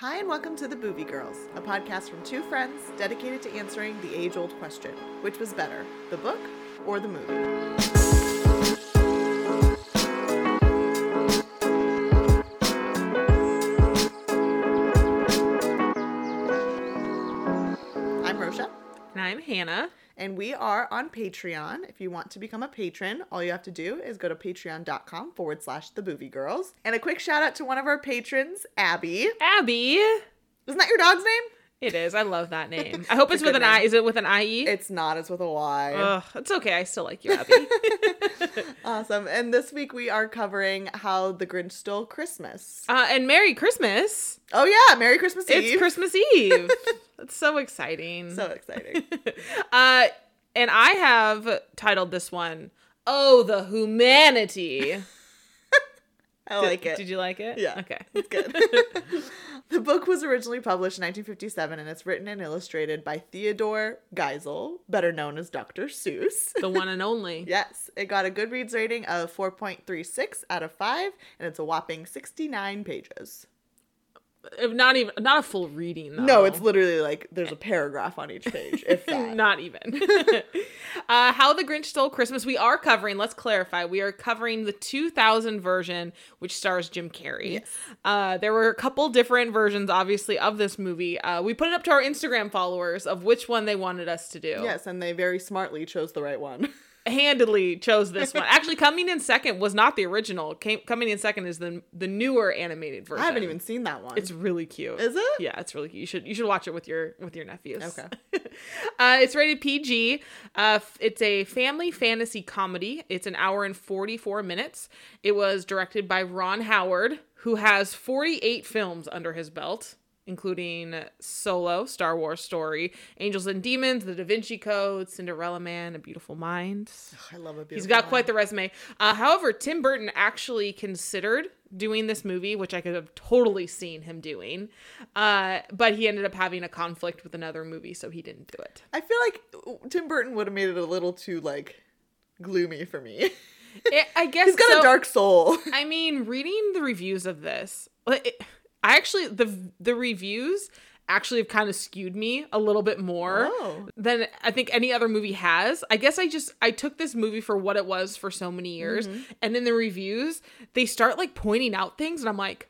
Hi, and welcome to The Boovie Girls, a podcast from two friends dedicated to answering the age old question which was better, the book or the movie? I'm Rosha, And I'm Hannah. And we are on Patreon. If you want to become a patron, all you have to do is go to patreon.com forward slash The Boovie Girls. And a quick shout out to one of our patrons, Abby. Abby. Isn't that your dog's name? It is. I love that name. I hope It's it's with an I. Is it with an IE? It's not, it's with a Y. Ugh, it's okay. I still like you, Abby. Awesome. And this week we are covering how the Grinch stole Christmas. uh, and Merry Christmas. Oh yeah, Merry Christmas Eve. It's Christmas Eve. That's so exciting. so exciting. uh, and I have titled this one, Oh, the Who-Manity. I like it. Did you like it? Yeah. Okay. It's good. The book was originally published in 1957 and it's written and illustrated by Theodore Geisel, better known as Dr. Seuss. The one and only. Yes, it got a Goodreads rating of 4.36 out of 5 and it's a whopping 69 pages. If Not even, not a full reading, though. No, it's literally like there's a paragraph on each page, if. Not even. uh, How the Grinch Stole Christmas. We are covering, let's clarify, we are covering the 2000 version, which stars Jim Carrey. Yes. Uh, there were a couple different versions, obviously, of this movie. Uh, we put it up to our Instagram followers of which one they wanted us to do. Yes, and they very smartly chose the right one. Handedly chose this one. Actually, coming in second was not the original. Came, coming in second is the the newer animated version. I haven't even seen that one. It's really cute. Is it? Yeah, it's really cute. You should you should watch it with your with your nephews. Okay. uh, it's rated PG. Uh, it's a family fantasy comedy. It's an hour and forty four minutes. It was directed by Ron Howard, who has forty eight films under his belt. Including Solo, Star Wars Story, Angels and Demons, The Da Vinci Code, Cinderella Man, A Beautiful Mind. I love a beautiful He's got quite the resume. Uh, however, Tim Burton actually considered doing this movie, which I could have totally seen him doing, uh, but he ended up having a conflict with another movie, so he didn't do it. I feel like Tim Burton would have made it a little too like gloomy for me. It- I guess He's got so- a dark soul. I mean, reading the reviews of this, it, I actually the the reviews actually have kind of skewed me a little bit more Oh. than I think any other movie has. I guess I just I took this movie for what it was for so many years, and in the reviews they start like pointing out things, and I'm like,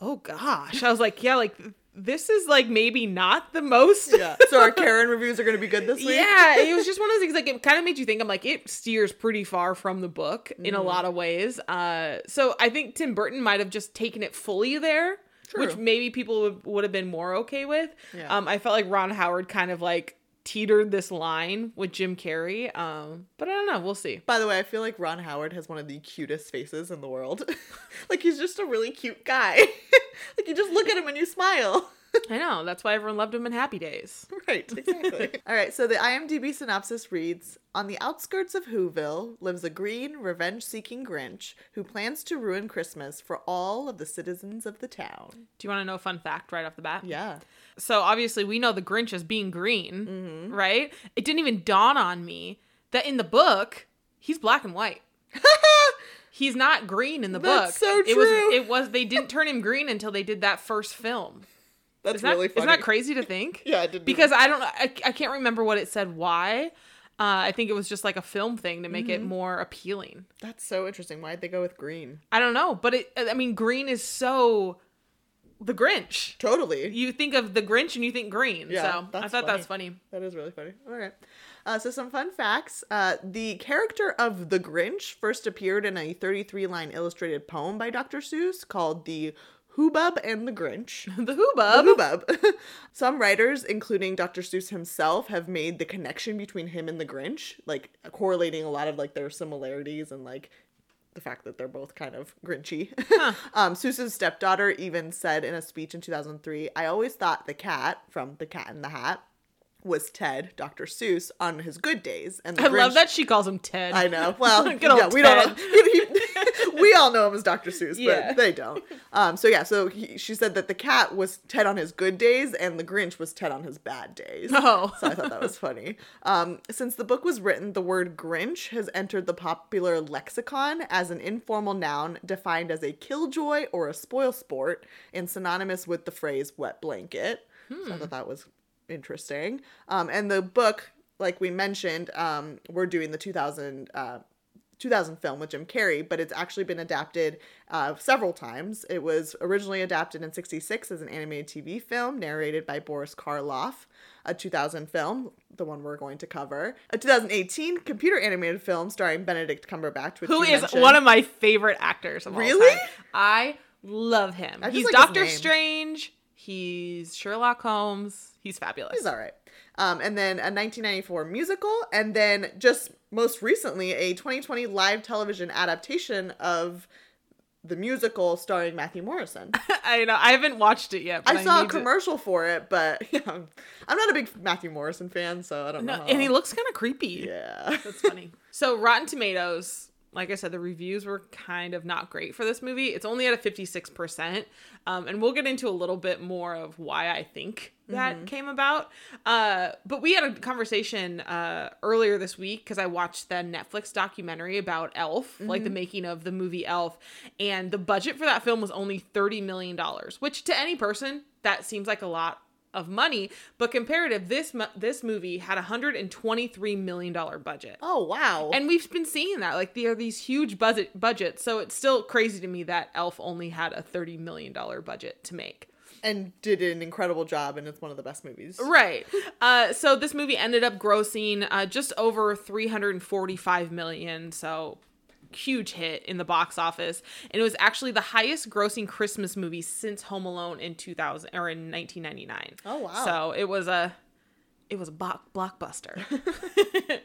oh gosh, I was like, yeah, like this is like maybe not the most. Yeah. So our Karen reviews are going to be good this week. Yeah, it was just one of those things. Like it kind of made you think. I'm like, it steers pretty far from the book in Mm-hmm. a lot of ways. Uh, so I think Tim Burton might have just taken it fully there, which maybe people would, would have been more okay with. Yeah. Um, I felt like Ron Howard kind of like teetered this line with Jim Carrey. Um, but I don't know. We'll see. By the way, I feel like Ron Howard has one of the cutest faces in the world. like he's just a really cute guy. like you just look at him and you smile. I know. That's why everyone loved him in Happy Days. Right, exactly. All right, so the IMDb synopsis reads On the outskirts of Whoville lives a green, revenge seeking Grinch who plans to ruin Christmas for all of the citizens of the town. Do you want to know a fun fact right off the bat? Yeah. So obviously we know the Grinch as being green, Mm-hmm. right? It didn't even dawn on me that in the book he's black and white. He's not green in the That's book. so It was true. it was they didn't turn him green until they did that first film. That's Isn't that, really funny. isn't that crazy to think? Yeah, I didn't Because I don't I, I can't remember what it said why. Uh, I think it was just like a film thing to make Mm-hmm. it more appealing. That's so interesting. Why'd they go with green? I don't know, but it I mean green is so the Grinch. Totally. You think of the Grinch and you think green. Yeah, so I thought that's funny. That is really funny. All right. Uh, so, some fun facts. Uh, the character of the Grinch first appeared in a 33 line illustrated poem by Dr. Seuss called The Hoobub and the Grinch. The The Hoobub. Hoobub. Some writers, including Dr. Seuss himself, have made the connection between him and the Grinch, like correlating a lot of like their similarities and like the fact that they're both kind of grinchy. um, Seuss's stepdaughter even said in a speech in 2003, "I always thought the cat from The Cat in the Hat was Ted, Dr. Seuss, on his good days. And the I love that she calls him Ted. I know. Well, Good old yeah, we don't. Ted. He- he- we all know him as Dr. Seuss, but they don't. Um. So yeah. So he, she said that the cat was Ted on his good days, and the Grinch was Ted on his bad days. Oh. So I thought that was funny. Um. Since the book was written, the word Grinch has entered the popular lexicon as an informal noun defined as a killjoy or a spoil sport, and synonymous with the phrase wet blanket. So I thought that was interesting. Um, and the book, like we mentioned, um, we're doing the 2000, uh, 2000 film with Jim Carrey, but it's actually been adapted uh, several times. It was originally adapted in 66 as an animated TV film narrated by Boris Karloff, a 2000 film, the one we're going to cover, a 2018 computer animated film starring Benedict Cumberbatch, which Who is mentioned. one of my favorite actors of all Really? time. I love him. I He's like Doctor. Strange. He's Sherlock Holmes. He's fabulous. He's all right. Um, and then a 1994 musical, and then just most recently a 2020 live television adaptation of the musical starring Matthew Morrison. I know. I haven't watched it yet. But I saw a need to- commercial for it, but yeah, I'm not a big Matthew Morrison fan, so I don't No, know. and he looks kind of creepy. yeah. That's funny. so Rotten Tomatoes, like I said, the reviews were kind of not great for this movie. It's only at a 56%. Um, and we'll get into a little bit more of why I think that came about. Uh, but we had a conversation uh, earlier this week because I watched the Netflix documentary about Elf, like the making of the movie Elf. And the budget for that film was only $30 million, which to any person, that seems like a lot of money but comparative this this movie had a 123 million dollar budget Oh wow. and we've been seeing that like there are these huge budget budgets so it's still crazy to me that elf only had a 30 million dollar budget to make and did an incredible job, and it's one of the best movies. right uh so this movie ended up grossing uh just over 345 million so huge hit in the box office and it was actually the highest grossing christmas movie since home alone in 2000 or in 1999 Oh, wow. so it was a it was a bo- blockbuster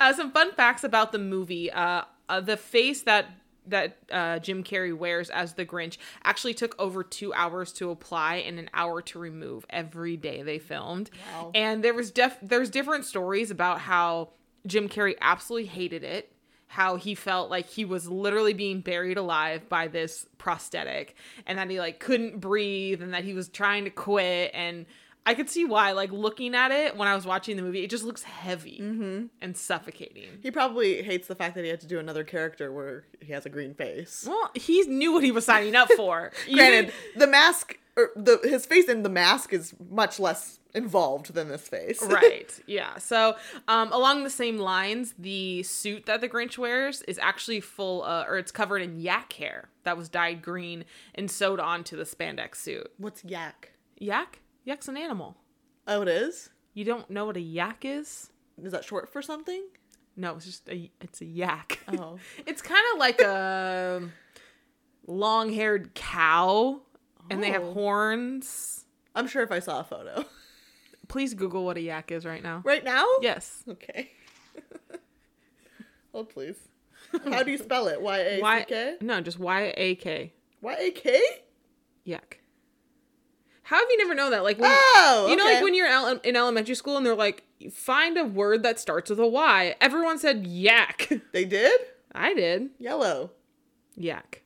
uh, some fun facts about the movie uh, uh the face that that uh, Jim Carrey wears as the Grinch actually took over two hours to apply and an hour to remove every day they filmed. Wow. And there was def there's different stories about how Jim Carrey absolutely hated it, how he felt like he was literally being buried alive by this prosthetic, and that he like couldn't breathe, and that he was trying to quit. And I could see why, like looking at it when I was watching the movie, it just looks heavy mm-hmm. and suffocating. He probably hates the fact that he had to do another character where he has a green face. Well, he knew what he was signing up for. Granted, the mask, or the his face in the mask is much less involved than this face. right yeah so um along the same lines the suit that the grinch wears is actually full uh, or it's covered in yak hair that was dyed green and sewed onto the spandex suit What's yak? yak yak's an animal Oh, it is. you don't know what a yak is Is that short for something? no it's just a it's a yak Oh. it's kind of like a long-haired cow and they have horns I'm sure if I saw a photo. please google what a yak is right now right now? yes Okay. oh, please. How do you spell it? Y A y C K? no just y-a-k Y A K? Yak. How have you never known that? Like, when, Oh, you know, okay. like when you're ele- in elementary school and they're like, find a word that starts with a Y. Everyone said yak. They did? I did. Yellow. Yak.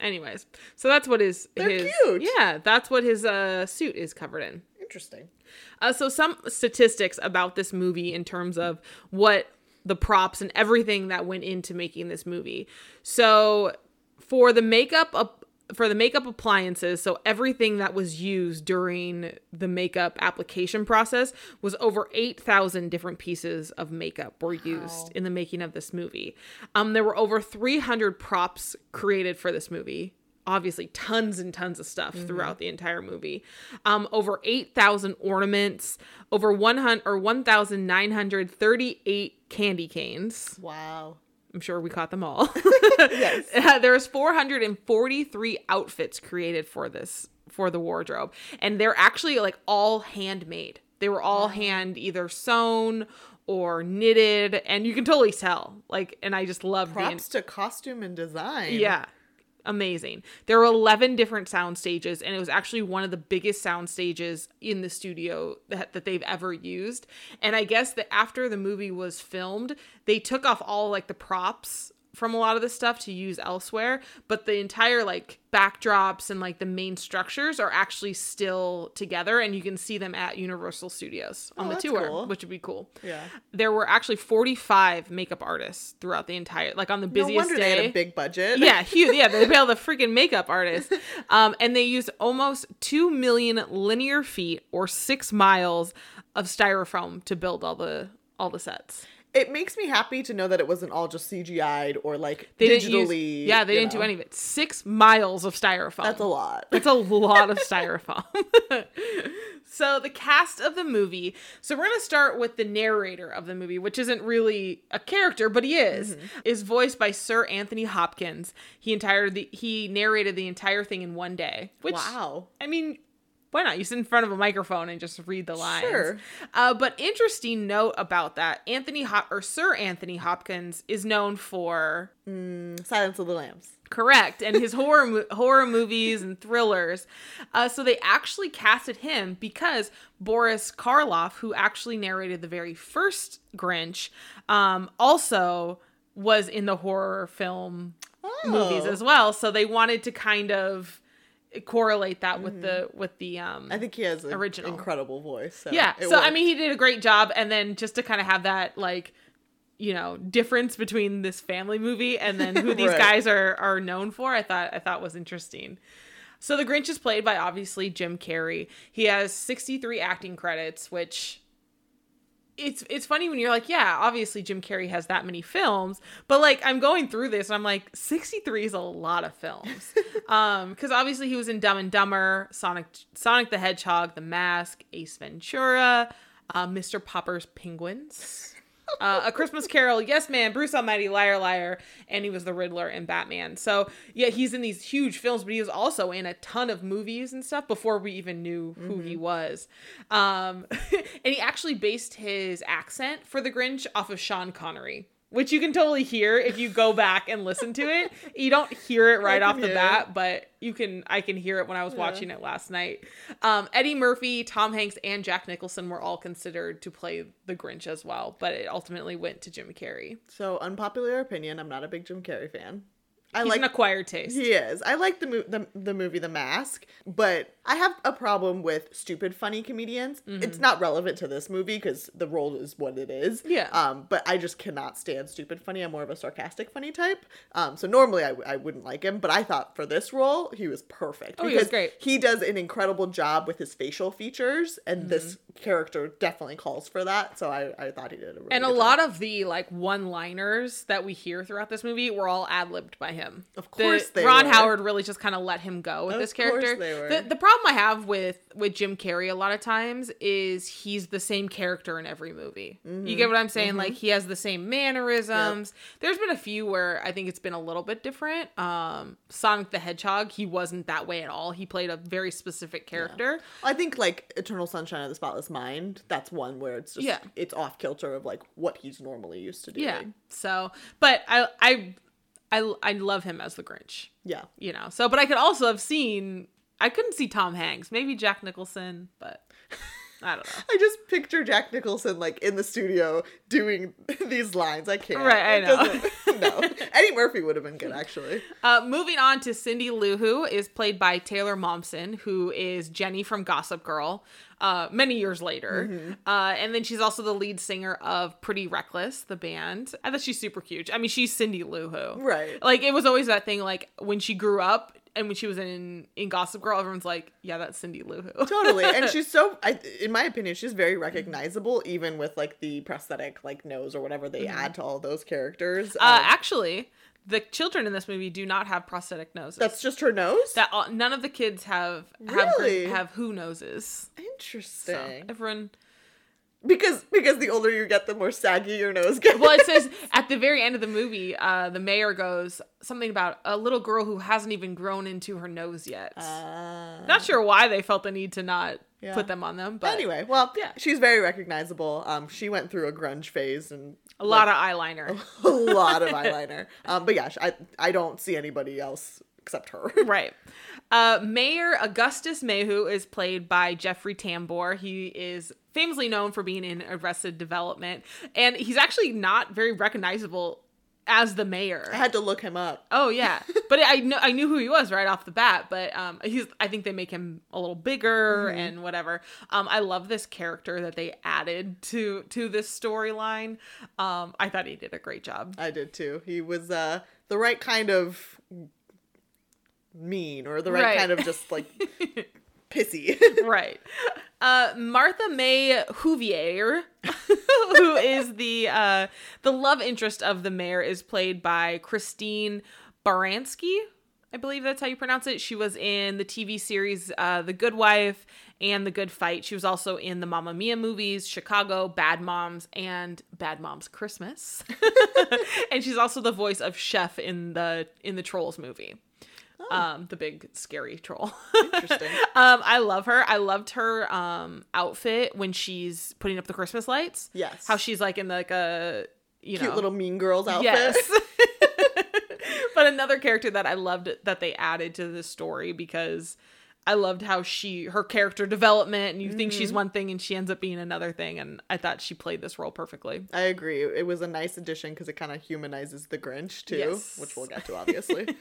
Anyways, so that's what his They're his cute. yeah, that's what his uh suit is covered in. Interesting. Uh, so some statistics about this movie in terms of what the props and everything that went into making this movie. So for the makeup up for the makeup appliances, so everything that was used during the makeup application process was over 8,000 different pieces of makeup were used in the making of this movie. Um there were over 300 props created for this movie obviously tons and tons of stuff throughout the entire movie. Um, over 8,000 ornaments, over 100 or 1,938 candy canes. Wow. I'm sure we caught them all. Yes. Uh, there was 443 outfits created for this for the wardrobe, and they're actually like all handmade. They were all hand either sewn or knitted, and you can totally tell. Like, and I just love the Props to costume and design. yeah. Amazing. There were 11 different sound stages, and it was actually one of the biggest sound stages in the studio that, that they've ever used. And I guess that after the movie was filmed, they took off all like the props from a lot of the stuff to use elsewhere, but the entire like backdrops and like the main structures are actually still together and you can see them at Universal Studios on Oh, the tour, cool. which would be cool. Yeah. There were actually 45 makeup artists throughout the entire like on the No busiest wonder day they had a big budget. yeah, huge. Yeah, they pay all the freaking makeup artists. Um, and they used almost two million linear feet or six miles of styrofoam to build all the all the sets. It makes me happy to know that it wasn't all just CGI'd or like They digitally. use, yeah, they didn't do any of it. Six miles of styrofoam. That's a lot. That's a lot of styrofoam. so the cast of the movie. So we're gonna start with the narrator of the movie, which isn't really a character, but he is. Mm-hmm. Is voiced by Sir Anthony Hopkins. He entire the he narrated the entire thing in one day. Which wow. I mean, why not? You sit in front of a microphone and just read the lines. Sure. Uh, but interesting note about that: Anthony Hop or Sir Anthony Hopkins is known for Silence of the Lambs. correct and his horror mo- horror movies and thrillers. Uh, so they actually casted him because Boris Karloff, who actually narrated the very first Grinch, um, also was in the horror film movies Oh. as well. So they wanted to kind of correlate that with the with the um Mm-hmm. I think he has an Original. incredible voice. So yeah so i mean he did a great job and then just to kind of have that like you know difference between this family movie and then who these Right. guys are are known for i thought i thought was interesting so the grinch is played by obviously jim carrey he has 63 acting credits which it's it's funny when you're like, yeah, obviously Jim Carrey has that many films, but like I'm going through this and I'm like, 63 is a lot of films. um, because obviously he was in Dumb and Dumber, Sonic Sonic the Hedgehog, The Mask, Ace Ventura, uh, Mr. Popper's Penguins. Uh, a Christmas Carol, Yes Man, Bruce Almighty, Liar Liar, and he was the Riddler in Batman. So yeah, he's in these huge films, but he was also in a ton of movies and stuff before we even knew who he was. Um, and he actually based his accent for the Grinch off of Sean Connery, which you can totally hear if you go back and listen to it. You don't hear it right off the bat, but you can. I can hear it when I was watching it last night. Um, Eddie Murphy, Tom Hanks, and Jack Nicholson were all considered to play the Grinch as well, but it ultimately went to Jim Carrey. So unpopular opinion. I'm not a big Jim Carrey fan. I He's like an acquired taste. He is. I like the, mo- the the movie The Mask, but I have a problem with stupid funny comedians. Mm-hmm. It's not relevant to this movie because the role is what it is. Yeah. Um, but I just cannot stand stupid funny. I'm more of a sarcastic funny type. Um, so normally I, I wouldn't like him, but I thought for this role he was perfect. Oh, he was great. He does an incredible job with his facial features, and this Mm-hmm. character definitely calls for that. So I, I thought he did a really good one. And a lot job. of the like one-liners that we hear throughout this movie were all ad-libbed by him. Of course the, they Ron were. Howard really just kind of let him go with Of this course character. they were. The, the problem I have with with Jim Carrey a lot of times is he's the same character in every movie. Mm-hmm. You get what I'm saying? Like he has the same mannerisms. There's been a few where I think it's been a little bit different. Um, Sonic the Hedgehog, he wasn't that way at all. He played a very specific character. I think like Eternal Sunshine of the Spotless Mind. That's one where it's just Yeah. it's off kilter of like what he's normally used to doing. Yeah. So, but I I I I love him as the Grinch. Yeah. you know. So, but I could also have seen. I couldn't see Tom Hanks, maybe Jack Nicholson, but I don't know. I just picture Jack Nicholson like in the studio doing these lines. I can't. Right, I It know. no, Eddie Murphy would have been good actually. Uh, moving on to Cindy Lou Who is played by Taylor Momsen, who is Jenny from Gossip Girl. Uh, many years later, Mm-hmm. uh, and then she's also the lead singer of Pretty Reckless, the band. I thought she's super cute. I mean, she's Cindy Lou Who. Right. Like it was always that thing. Like when she grew up and when she was in in Gossip Girl, everyone's like, "Yeah, that's Cindy Lou Who." Totally, and she's so. I, in my opinion, she's very recognizable, even with like the prosthetic like nose or whatever they add to all those characters. Mm-hmm. Uh, Um, actually, the children in this movie do not have prosthetic noses. that's just her nose. that all, none of the kids have have Really? have who noses. So Interesting. everyone. Because because the older you get, the more saggy your nose gets. Well, it says at the very end of the movie, uh, the mayor goes something about a little girl who hasn't even grown into her nose yet. Uh, not sure why they felt the need to not Yeah. put them on them, but anyway, well, Yeah. she's very recognizable. Um, she went through a grunge phase and a lot of eyeliner. a lot of eyeliner. Um, but yeah, I I don't see anybody else except her. right. Uh, Mayor Augustus MayWho is played by Jeffrey Tambor. He is famously known for being in Arrested Development, and he's actually not very recognizable as the mayor. I had to look him up. Oh yeah, but I know I knew who he was right off the bat. But um, he's I think they make him a little bigger Mm-hmm. and whatever. Um, I love this character that they added to to this storyline. Um, I thought he did a great job. I did too. He was uh the right kind of mean or the right, Right. kind of just like pissy. right. Uh, Martha May Whovier, who is the uh, the love interest of the mayor, is played by Christine Baranski. I believe that's how you pronounce it. She was in the TV series uh, The Good Wife and The Good Fight. She was also in the Mamma Mia movies, Chicago, Bad Moms, and Bad Moms Christmas. and she's also the voice of Chef in the in the Trolls movie. Um, the big scary troll. Interesting. Um, I love her. I loved her um outfit when she's putting up the Christmas lights. Yes. How she's like in like a you Cute know little mean girls outfit. yes. but another character that I loved that they added to the story because I loved how she her character development and you think Mm-hmm. she's one thing and she ends up being another thing and I thought she played this role perfectly. I agree. It was a nice addition because it kind of humanizes the Grinch too, Yes. which we'll get to obviously.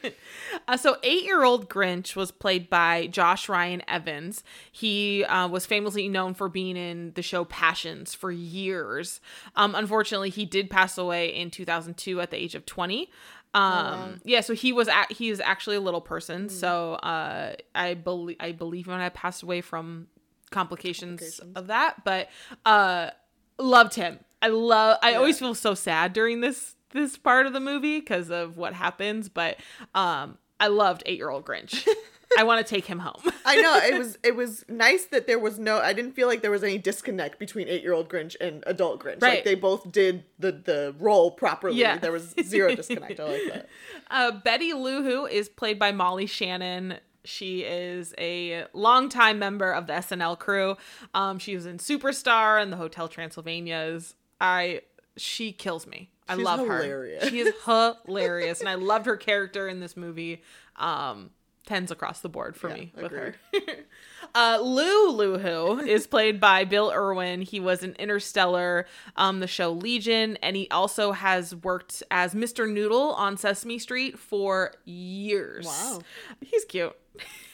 Uh, so, eight year old Grinch was played by Josh Ryan Evans. He uh, was famously known for being in the show Passions for years. Um, unfortunately, he did pass away in 2002 at the age of 20. Um, yeah, so he was at, he is actually a little person. So uh, I believe I believe when i passed away from complications, Complications. of that, but uh, loved him. I love. I always feel so sad during this this part of the movie because of what happens, but um, I loved eight year old Grinch. I want to take him home. I know it was it was nice that there was no I didn't feel like there was any disconnect between eight year old Grinch and adult Grinch. Right. Like they both did the the role properly. Yeah. There was zero disconnect. I like that. Uh, Betty Lou Who is played by Molly Shannon. She is a longtime member of the SNL crew. Um, she was in Superstar and the Hotel Transylvanias. I she kills me. I She's love hilarious. her. She is hilarious, and I loved her character in this movie. Um, tens across the board for Yeah, me with agreed. her. uh, Lou Lou Who is played by Bill Irwin. He was in Interstellar, um, the show Legion, and he also has worked as Mr. Noodle on Sesame Street for years. Wow. he's cute.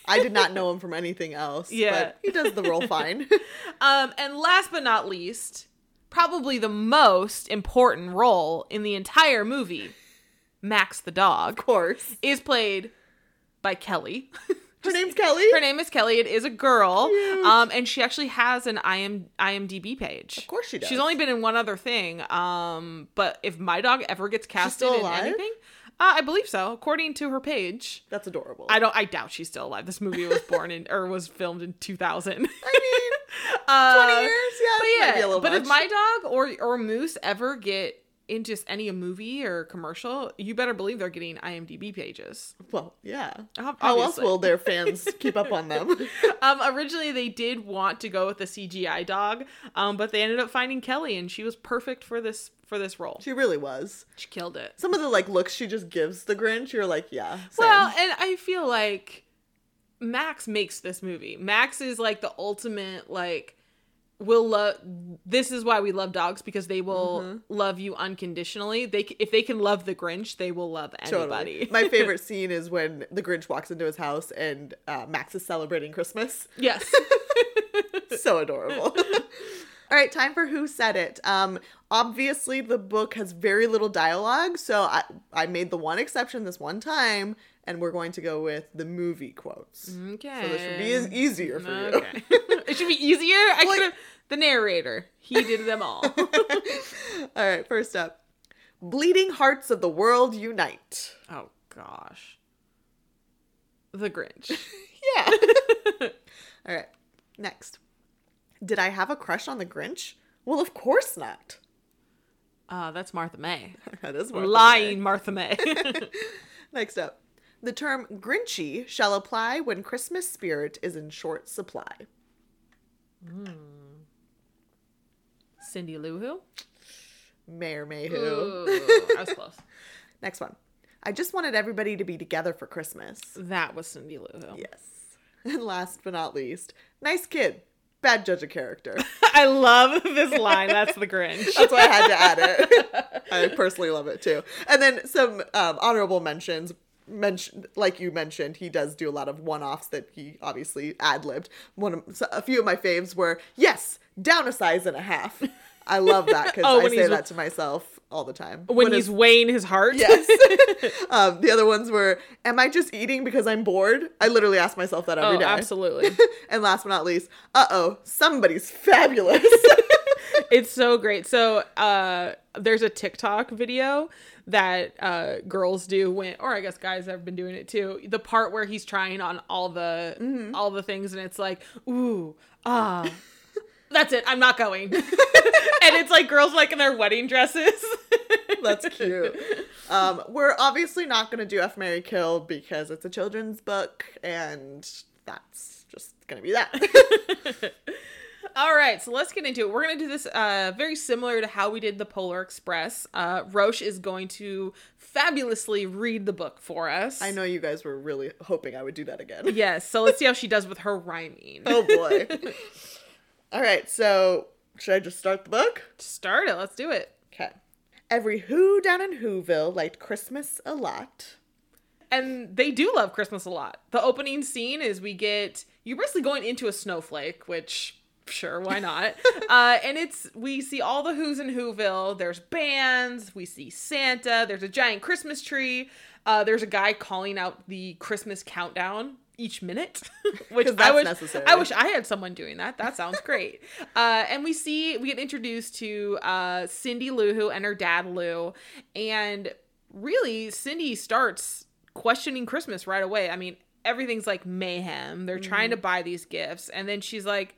I did not know him from anything else. Yeah. But he does the role fine. Um, and last but not least, probably the most important role in the entire movie, Max the dog, of course. is played by Kelly. Her name's Kelly. Her name is Kelly. It is a girl. Cute. Um, and she actually has an IM, IMDb page. Of course she does. She's only been in one other thing. Um, but if my dog ever gets casted in anything, uh, I believe so. According to her page, That's adorable. I don't. I doubt she's still alive. This movie was born in or was filmed in 2000. I mean, uh, 20 years? Yeah. But yeah, a little but if my dog or or Moose ever get in just any movie or commercial, you better believe they're getting IMDb pages. Well, yeah. Ob- How else will their fans keep up on them? Um, originally they did want to go with the CGI dog, um, but they ended up finding Kelly, and she was perfect for this for this role. She really was. She killed it. Some of the like looks she just gives the Grinch, you're like, yeah. Same. Well, and I feel like Max makes this movie. Max is like the ultimate like will love this is why we love dogs because they will Mm-hmm. love you unconditionally. They if they can love the Grinch, they will love anybody. Totally. My favorite scene is when the Grinch walks into his house and uh, Max is celebrating Christmas. yes. so adorable. All right, time for who said it. Um, obviously, the book has very little dialogue, so I I made the one exception this one time, and we're going to go with the movie quotes. Okay. So this should be easier for you. Okay. it should be easier. I Like- could the narrator. He did them all. All right, first up, bleeding hearts of the world unite. oh gosh. The Grinch. Yeah. All right, next. Did I have a crush on the Grinch? Well, of course not. Uh, that's Martha May. That is Martha May. Lying Martha May. Next up. The term Grinchy shall apply when Christmas spirit is in short supply. Cindy Lou Who? Mayor MayWho. Ooh, I was close. Next one. I just wanted everybody to be together for Christmas. That was Cindy Lou Who. Yes. And last but not least, nice kid, bad judge of character. I love this line. That's the Grinch. That's why I had to add it. I personally love it too. And then some um, honorable mentions. Mentioned, like you mentioned, he does do a lot of one-offs that he obviously ad-libbed. One, of, a few of my faves were yes, down a size and a half. I love that because Oh, I say that to myself all the time. when he's it's- weighing his heart. yes. um, the other ones were, am I just eating because I'm bored? I literally ask myself that every oh, day. absolutely. and last but not least, uh oh, somebody's fabulous. It's so great. So uh there's a TikTok video that uh girls do when or I guess guys have been doing it too. The part where he's trying on all the Mm-hmm. all the things and it's like, ooh, ah. That's it. I'm not going. and it's like girls like in their wedding dresses. That's cute. Um, we're obviously not going to do F Mary Kill because it's a children's book, and that's just going to be that. All right, so let's get into it. We're going to do this uh, very similar to how we did the Polar Express. Uh, Rosha is going to fabulously read the book for us. I know you guys were really hoping I would do that again. Yes, so let's see how she does with her rhyming. Oh boy. All right, so should I just start the book? Start it. Let's do it. Okay. Every Who down in Whoville liked Christmas a lot. And they do love Christmas a lot. The opening scene is we get you're basically going into a snowflake, which sure, why not? uh, and it's we see all the Who's in Whoville. There's bands. We see Santa. There's a giant Christmas tree. Uh, there's a guy calling out the Christmas countdown each minute, which I wish necessary. I wish I had someone doing that. That sounds great. uh, and we see we get introduced to uh, Cindy Lou Who and her dad Lou, and really Cindy starts questioning Christmas right away. I mean, everything's like mayhem. They're trying to buy these gifts, and then she's like,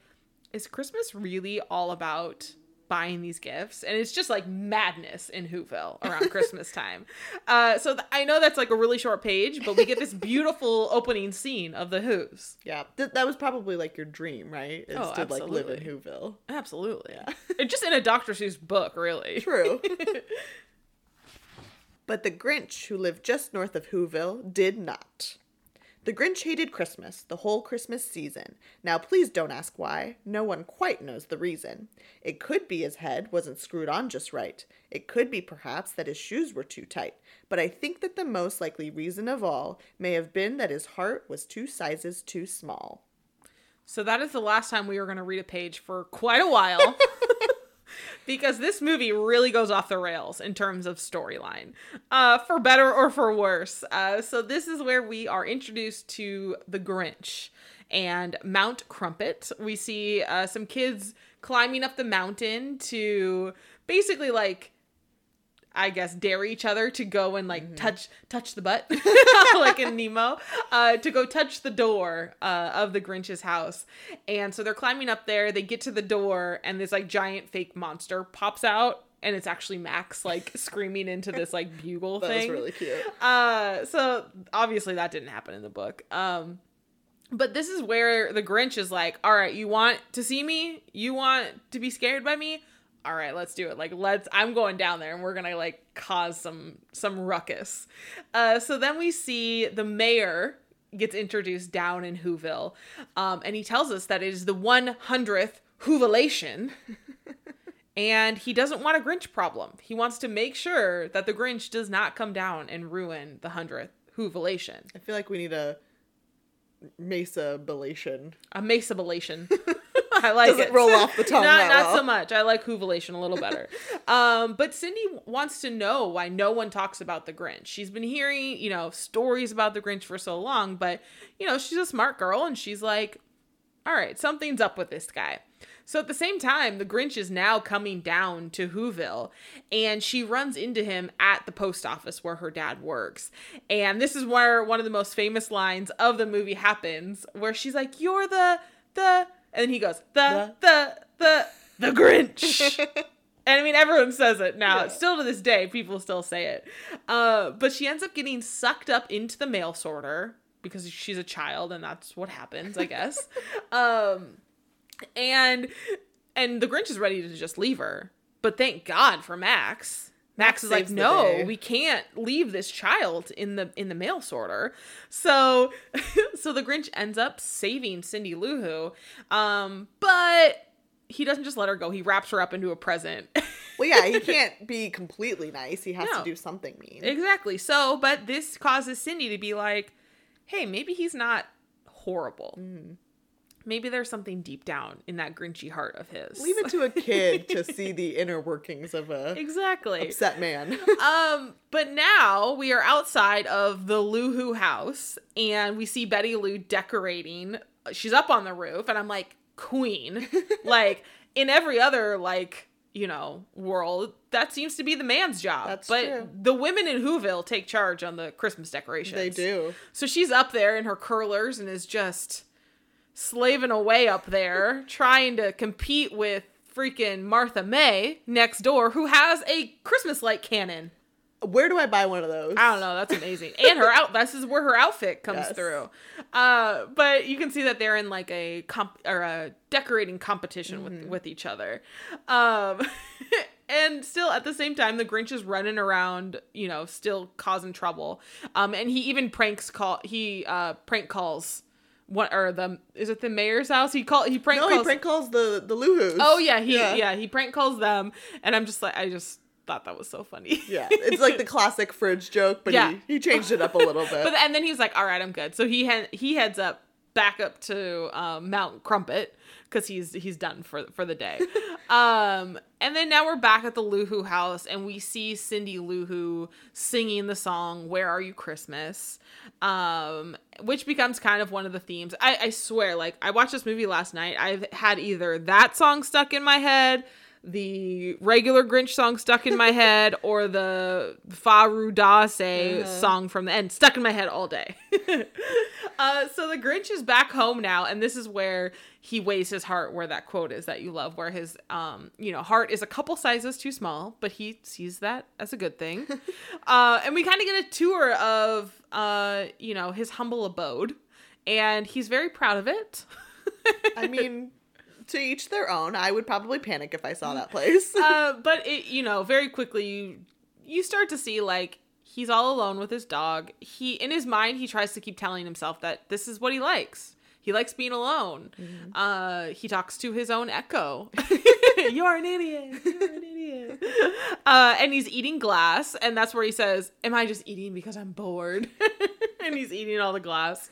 "Is Christmas really all about?" buying these gifts and it's just like madness in Whoville around Christmas time. Uh, so th- I know that's like a really short page, but we get this beautiful opening scene of the Who's. Yeah, th- that was probably like your dream, right? Is Oh, to like live in absolutely. Whoville. Absolutely. And just in a Dr. Seuss book, really. True. but the Grinch, who lived just north of Whoville, did not. The Grinch hated Christmas, the whole Christmas season. Now, please don't ask why. No one quite knows the reason. It could be his head wasn't screwed on just right. It could be, perhaps, that his shoes were too tight. But I think that the most likely reason of all may have been that his heart was two sizes too small. So that is the last time we were going to read a page for quite a while. because this movie really goes off the rails in terms of storyline, uh, for better or for worse. Uh, so this is where we are introduced to the Grinch and Mount Crumpit. We see uh, some kids climbing up the mountain to basically like I guess dare each other to go and like touch touch the butt like in Nemo uh, to go touch the door uh, of the Grinch's house and so they're climbing up there they get to the door and this like giant fake monster pops out and it's actually Max like screaming into this like bugle That thing was really cute. uh, so obviously that didn't happen in the book. Um, but this is where the Grinch is like, all right, you want to see me? You want to be scared by me? All right, let's do it. Like, let's. I'm going down there, and we're gonna like cause some some ruckus. Uh, so then we see the mayor gets introduced down in Whoville, um, and he tells us that it is the 100th Whovilation. And he doesn't want a Grinch problem. He wants to make sure that the Grinch does not come down and ruin the hundredth Whovilation. I feel like we need a Mesa Belation. A Mesabilation. I like Doesn't it. roll off the tongue not not well. so much. I like Whovilation a little better. um, but Cindy wants to know why no one talks about the Grinch. She's been hearing, you know, stories about the Grinch for so long, but you know, she's a smart girl and she's like, all right, something's up with this guy. So at the same time, the Grinch is now coming down to Whoville, and she runs into him at the post office where her dad works. And this is where one of the most famous lines of the movie happens, where she's like, "You're the the," and then he goes, "The the the the, Grinch." And I mean, everyone says it now. Yeah. Still to this day, people still say it. Uh, but she ends up getting sucked up into the mail sorter because she's a child, and that's what happens, I guess. um, and and the Grinch is ready to just leave her. But thank God for Max Max is like, no, day." we can't leave this child in the in the mail sorter. So, so the Grinch ends up saving Cindy Lou Who, um, but he doesn't just let her go. He wraps her up into a present. Well, yeah, he can't be completely nice. He has No. to do something mean. exactly. So, but this causes Cindy to be like, hey, maybe he's not horrible. Mm-hmm. Maybe there's something deep down in that Grinchy heart of his. Leave it to a kid to see the inner workings of a exactly. upset man. um, but now we are outside of the Lou Who house and we see Betty Lou decorating. She's up on the roof, and I'm like, Queen. like in every other like you know world, that seems to be the man's job. That's but true. the women in Whoville take charge on the Christmas decorations. they do. So she's up there in her curlers and is just slaving away up there, trying to compete with freaking Martha May next door, who has a Christmas light cannon. Where do I buy one of those? I don't know. That's amazing. And her out. This is where her outfit comes Yes. through. Uh, but you can see that they're in like a comp or a decorating competition Mm-hmm. with with each other. Um, and still at the same time, the Grinch is running around, you know, still causing trouble. Um, and he even pranks call. He uh prank calls. What or the is it the mayor's house? He call he prank No, calls. he prank calls the the Lou Whos. oh yeah, he yeah. he prank calls them, and I'm just like I just thought that was so funny. Yeah, it's like the classic fridge joke, but Yeah. he, he changed it up a little bit. But and then he was like, "All right, I'm good." So he had he heads up back up to um, Mount Crumpit because he's he's done for for the day. um, and then now we're back at the Lou Who house, and we see Cindy Lou Who singing the song "Where Are You Christmas," um, which becomes kind of one of the themes. I, I swear, like I watched this movie last night. I've had either that song stuck in my head. The regular Grinch song stuck in my head, or the Faru Dase song from the end stuck in my head all day. uh, so the Grinch is back home now, and this is where he weighs his heart, where that quote is that you love, where his um, you know, heart is a couple sizes too small, but he sees that as a good thing. uh, and we kind of get a tour of uh, you know, his humble abode, and he's very proud of it. I mean, to each their own. I would probably panic if I saw that place. uh, but it, you know, very quickly you you start to see like he's all alone with his dog. He in his mind he tries to keep telling himself that this is what he likes. He likes being alone. Uh, he talks to his own echo. You're an idiot. You're an idiot. Uh, and he's eating glass, and that's where he says, "Am I just eating because I'm bored?" and he's eating all the glass.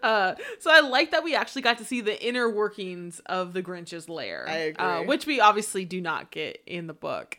Uh, so I like that we actually got to see the inner workings of the Grinch's lair. I Uh, which we obviously do not get in the book.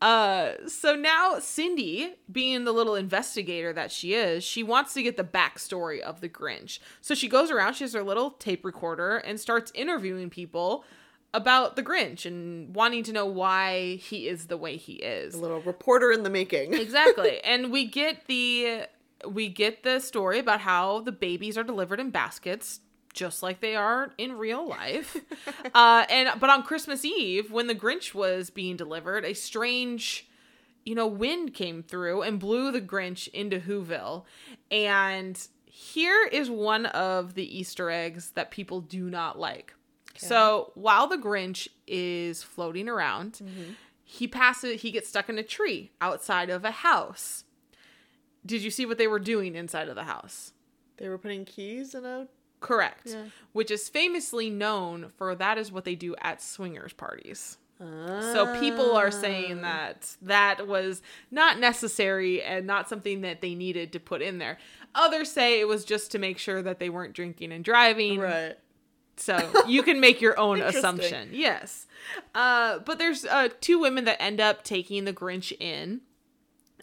Uh, so now Cindy, being the little investigator that she is, she wants to get the backstory of the Grinch. So she goes around, she has her little tape recorder and starts interviewing people about the Grinch and wanting to know why he is the way he is. a little reporter in the making. Exactly. and we get the we get the story about how the babies are delivered in baskets just like they are in real life. uh and but on Christmas Eve when the Grinch was being delivered, a strange you know wind came through and blew the Grinch into Whoville. And here is one of the Easter eggs that people do not like. So, while the Grinch is floating around, mm-hmm. he passes he gets stuck in a tree outside of a house. Did you see what they were doing inside of the house? They were putting keys in a. correct. Yeah. which is famously known for that is what they do at swingers parties. So people are saying ah. that that was not necessary and not something that they needed to put in there. Others say it was just to make sure that they weren't drinking and driving. Right. So you can make your own assumption. Yes. Uh, but there's uh, two women that end up taking the Grinch in.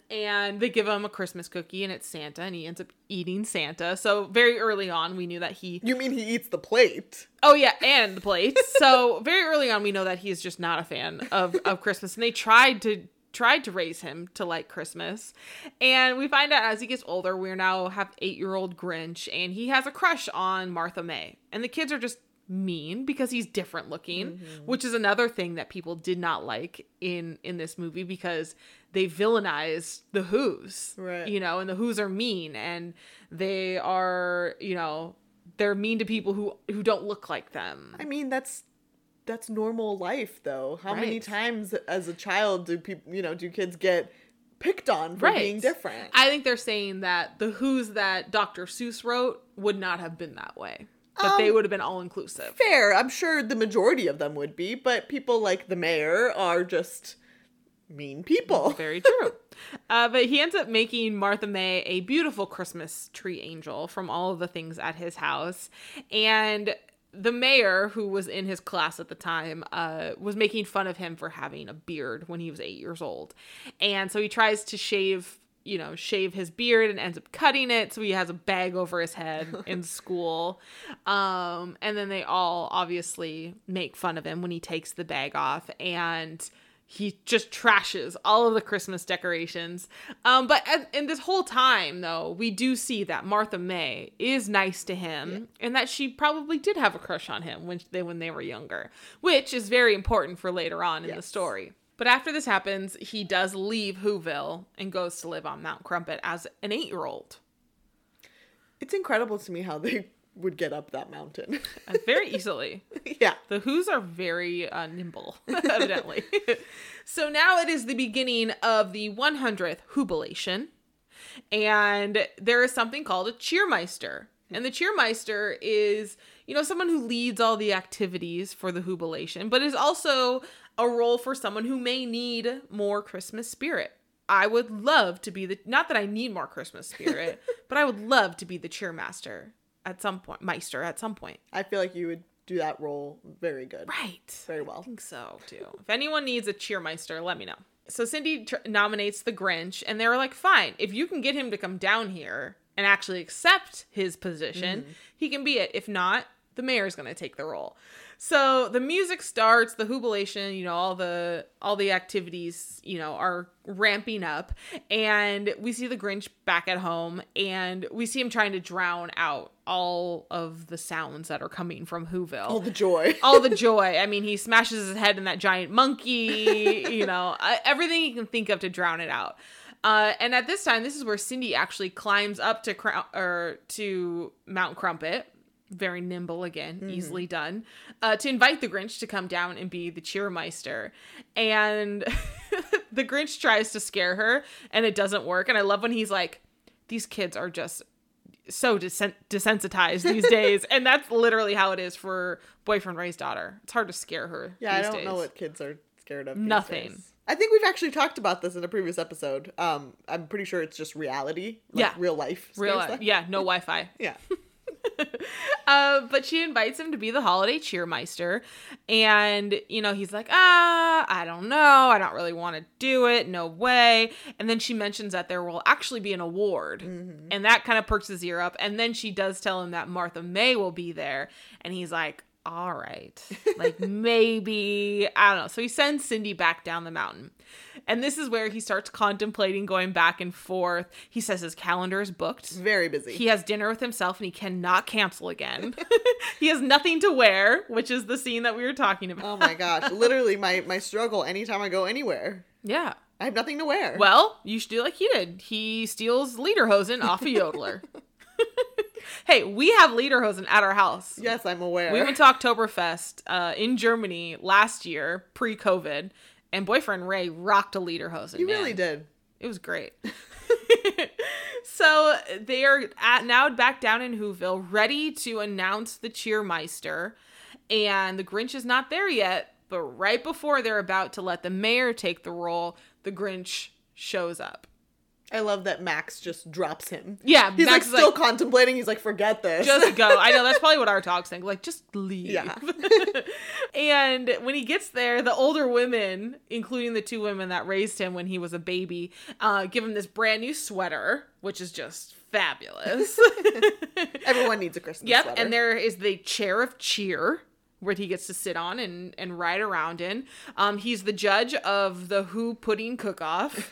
And they give him a Christmas cookie, and it's Santa, and he ends up eating Santa. So very early on, we knew that he. You mean he eats the plate? Oh yeah, and the plates. so very early on, we know that he's just not a fan of of Christmas, and they tried to tried to raise him to like Christmas. And we find out as he gets older, we now have eight year old Grinch, and he has a crush on Martha May, and the kids are just mean because he's different looking mm-hmm. which is another thing that people did not like in in this movie because they villainize the who's Right. you know and the who's are mean and they are you know they're mean to people who who don't look like them I mean, that's that's normal life, though. How many times as a child do people, you know, do kids get picked on for Right. being different. I think they're saying that the Who's that Dr. Seuss wrote would not have been that way. That they Um, would have been all inclusive. Fair. I'm sure the majority of them would be, but people like the mayor are just mean people. Very true. uh, but he ends up making Martha May a beautiful Christmas tree angel from all of the things at his house. And the mayor, who was in his class at the time, uh, was making fun of him for having a beard when he was eight years old. And so he tries to shave, you know, shave his beard and ends up cutting it. So he has a bag over his head in school. Um, and then they all obviously make fun of him when he takes the bag off. And he just trashes all of the Christmas decorations. Um, but in this whole time, though, we do see that Martha May is nice to him, and that she probably did have a crush on him when they when they were younger, which is very important for later on in the story. But after this happens, he does leave Whoville and goes to live on Mount Crumpit as an eight year old. It's incredible to me how they would get up that mountain. Very easily. yeah. The Who's are very uh, nimble, evidently. so now it is the beginning of the 100th Whobilation, and there is something called a cheermeister. And the cheermeister is, you know, someone who leads all the activities for the Whobilation, but is also a role for someone who may need more Christmas spirit. I would love to be the, not that I need more Christmas spirit, but I would love to be the cheermaster at some point, meister at some point. I feel like you would do that role very good. Right. Very well. I think so too. If anyone needs a cheermeister, let me know. So Cindy tr- nominates the Grinch, and they were like, "Fine, if you can get him to come down here and actually accept his position, mm-hmm. he can be it. If not, the mayor's going to take the role." So the music starts, the jubilation, you know, all the all the activities, you know, are ramping up, and we see the Grinch back at home, and we see him trying to drown out all of the sounds that are coming from Whoville All the joy. all the joy. I mean, he smashes his head in that giant monkey, you know, uh, everything he can think of to drown it out. Uh, and at this time, this is where Cindy actually climbs up to crown or to Mount Crumpit, very nimble again, easily done, uh, to invite the Grinch to come down and be the cheermeister. And the Grinch tries to scare her, and it doesn't work. And I love when he's like, "These kids are just so desen- desensitized these days and that's literally how it is for boyfriend ray's daughter it's hard to scare her Yeah, I don't know what kids are scared of. Nothing. days. I think we've actually talked about this in a previous episode. Um, I'm pretty sure it's just reality, like Yeah. real life. real them. yeah no wi-fi Yeah. uh, but she invites him to be the holiday cheermeister. And you know he's like ah i don't know. I don't really want to do it. No way. And then she mentions that there will actually be an award. Mm-hmm. and that kind of perks his ear up. And then she does tell him that martha may will be there. And he's like all right. Like maybe. I don't know. So he sends cindy back down the mountain and this is where he starts contemplating going back and forth he says his calendar is booked Very busy. he has dinner with himself and he cannot cancel again. he has nothing to wear, which is the scene that we were talking about. oh my gosh. Literally my my struggle anytime I go anywhere. yeah. I have nothing to wear. Well, you should do like he did. He steals Lederhosen off a yodeler. hey, we have Lederhosen at our house. yes, I'm aware. We went to Oktoberfest uh, in Germany last year, pre-COVID, and boyfriend Ray rocked a Lederhosen. you man. really did. It was great. so they are at now back down in Whoville, ready to announce the cheermeister, and the Grinch is not there yet. But right before they're about to let the mayor take the role, the Grinch shows up. I love that Max just drops him. Yeah, He's Max is like still contemplating. He's like, forget this. just go. I know that's probably what our dogs think. Like, just leave. Yeah. and when he gets there, the older women, including the two women that raised him when he was a baby, uh, give him this brand new sweater, which is just fabulous. Everyone needs a Christmas yep. sweater. And there is the chair of cheer. Where he gets to sit on and, and ride around in. Um, he's the judge of the Who Pudding Cook Off.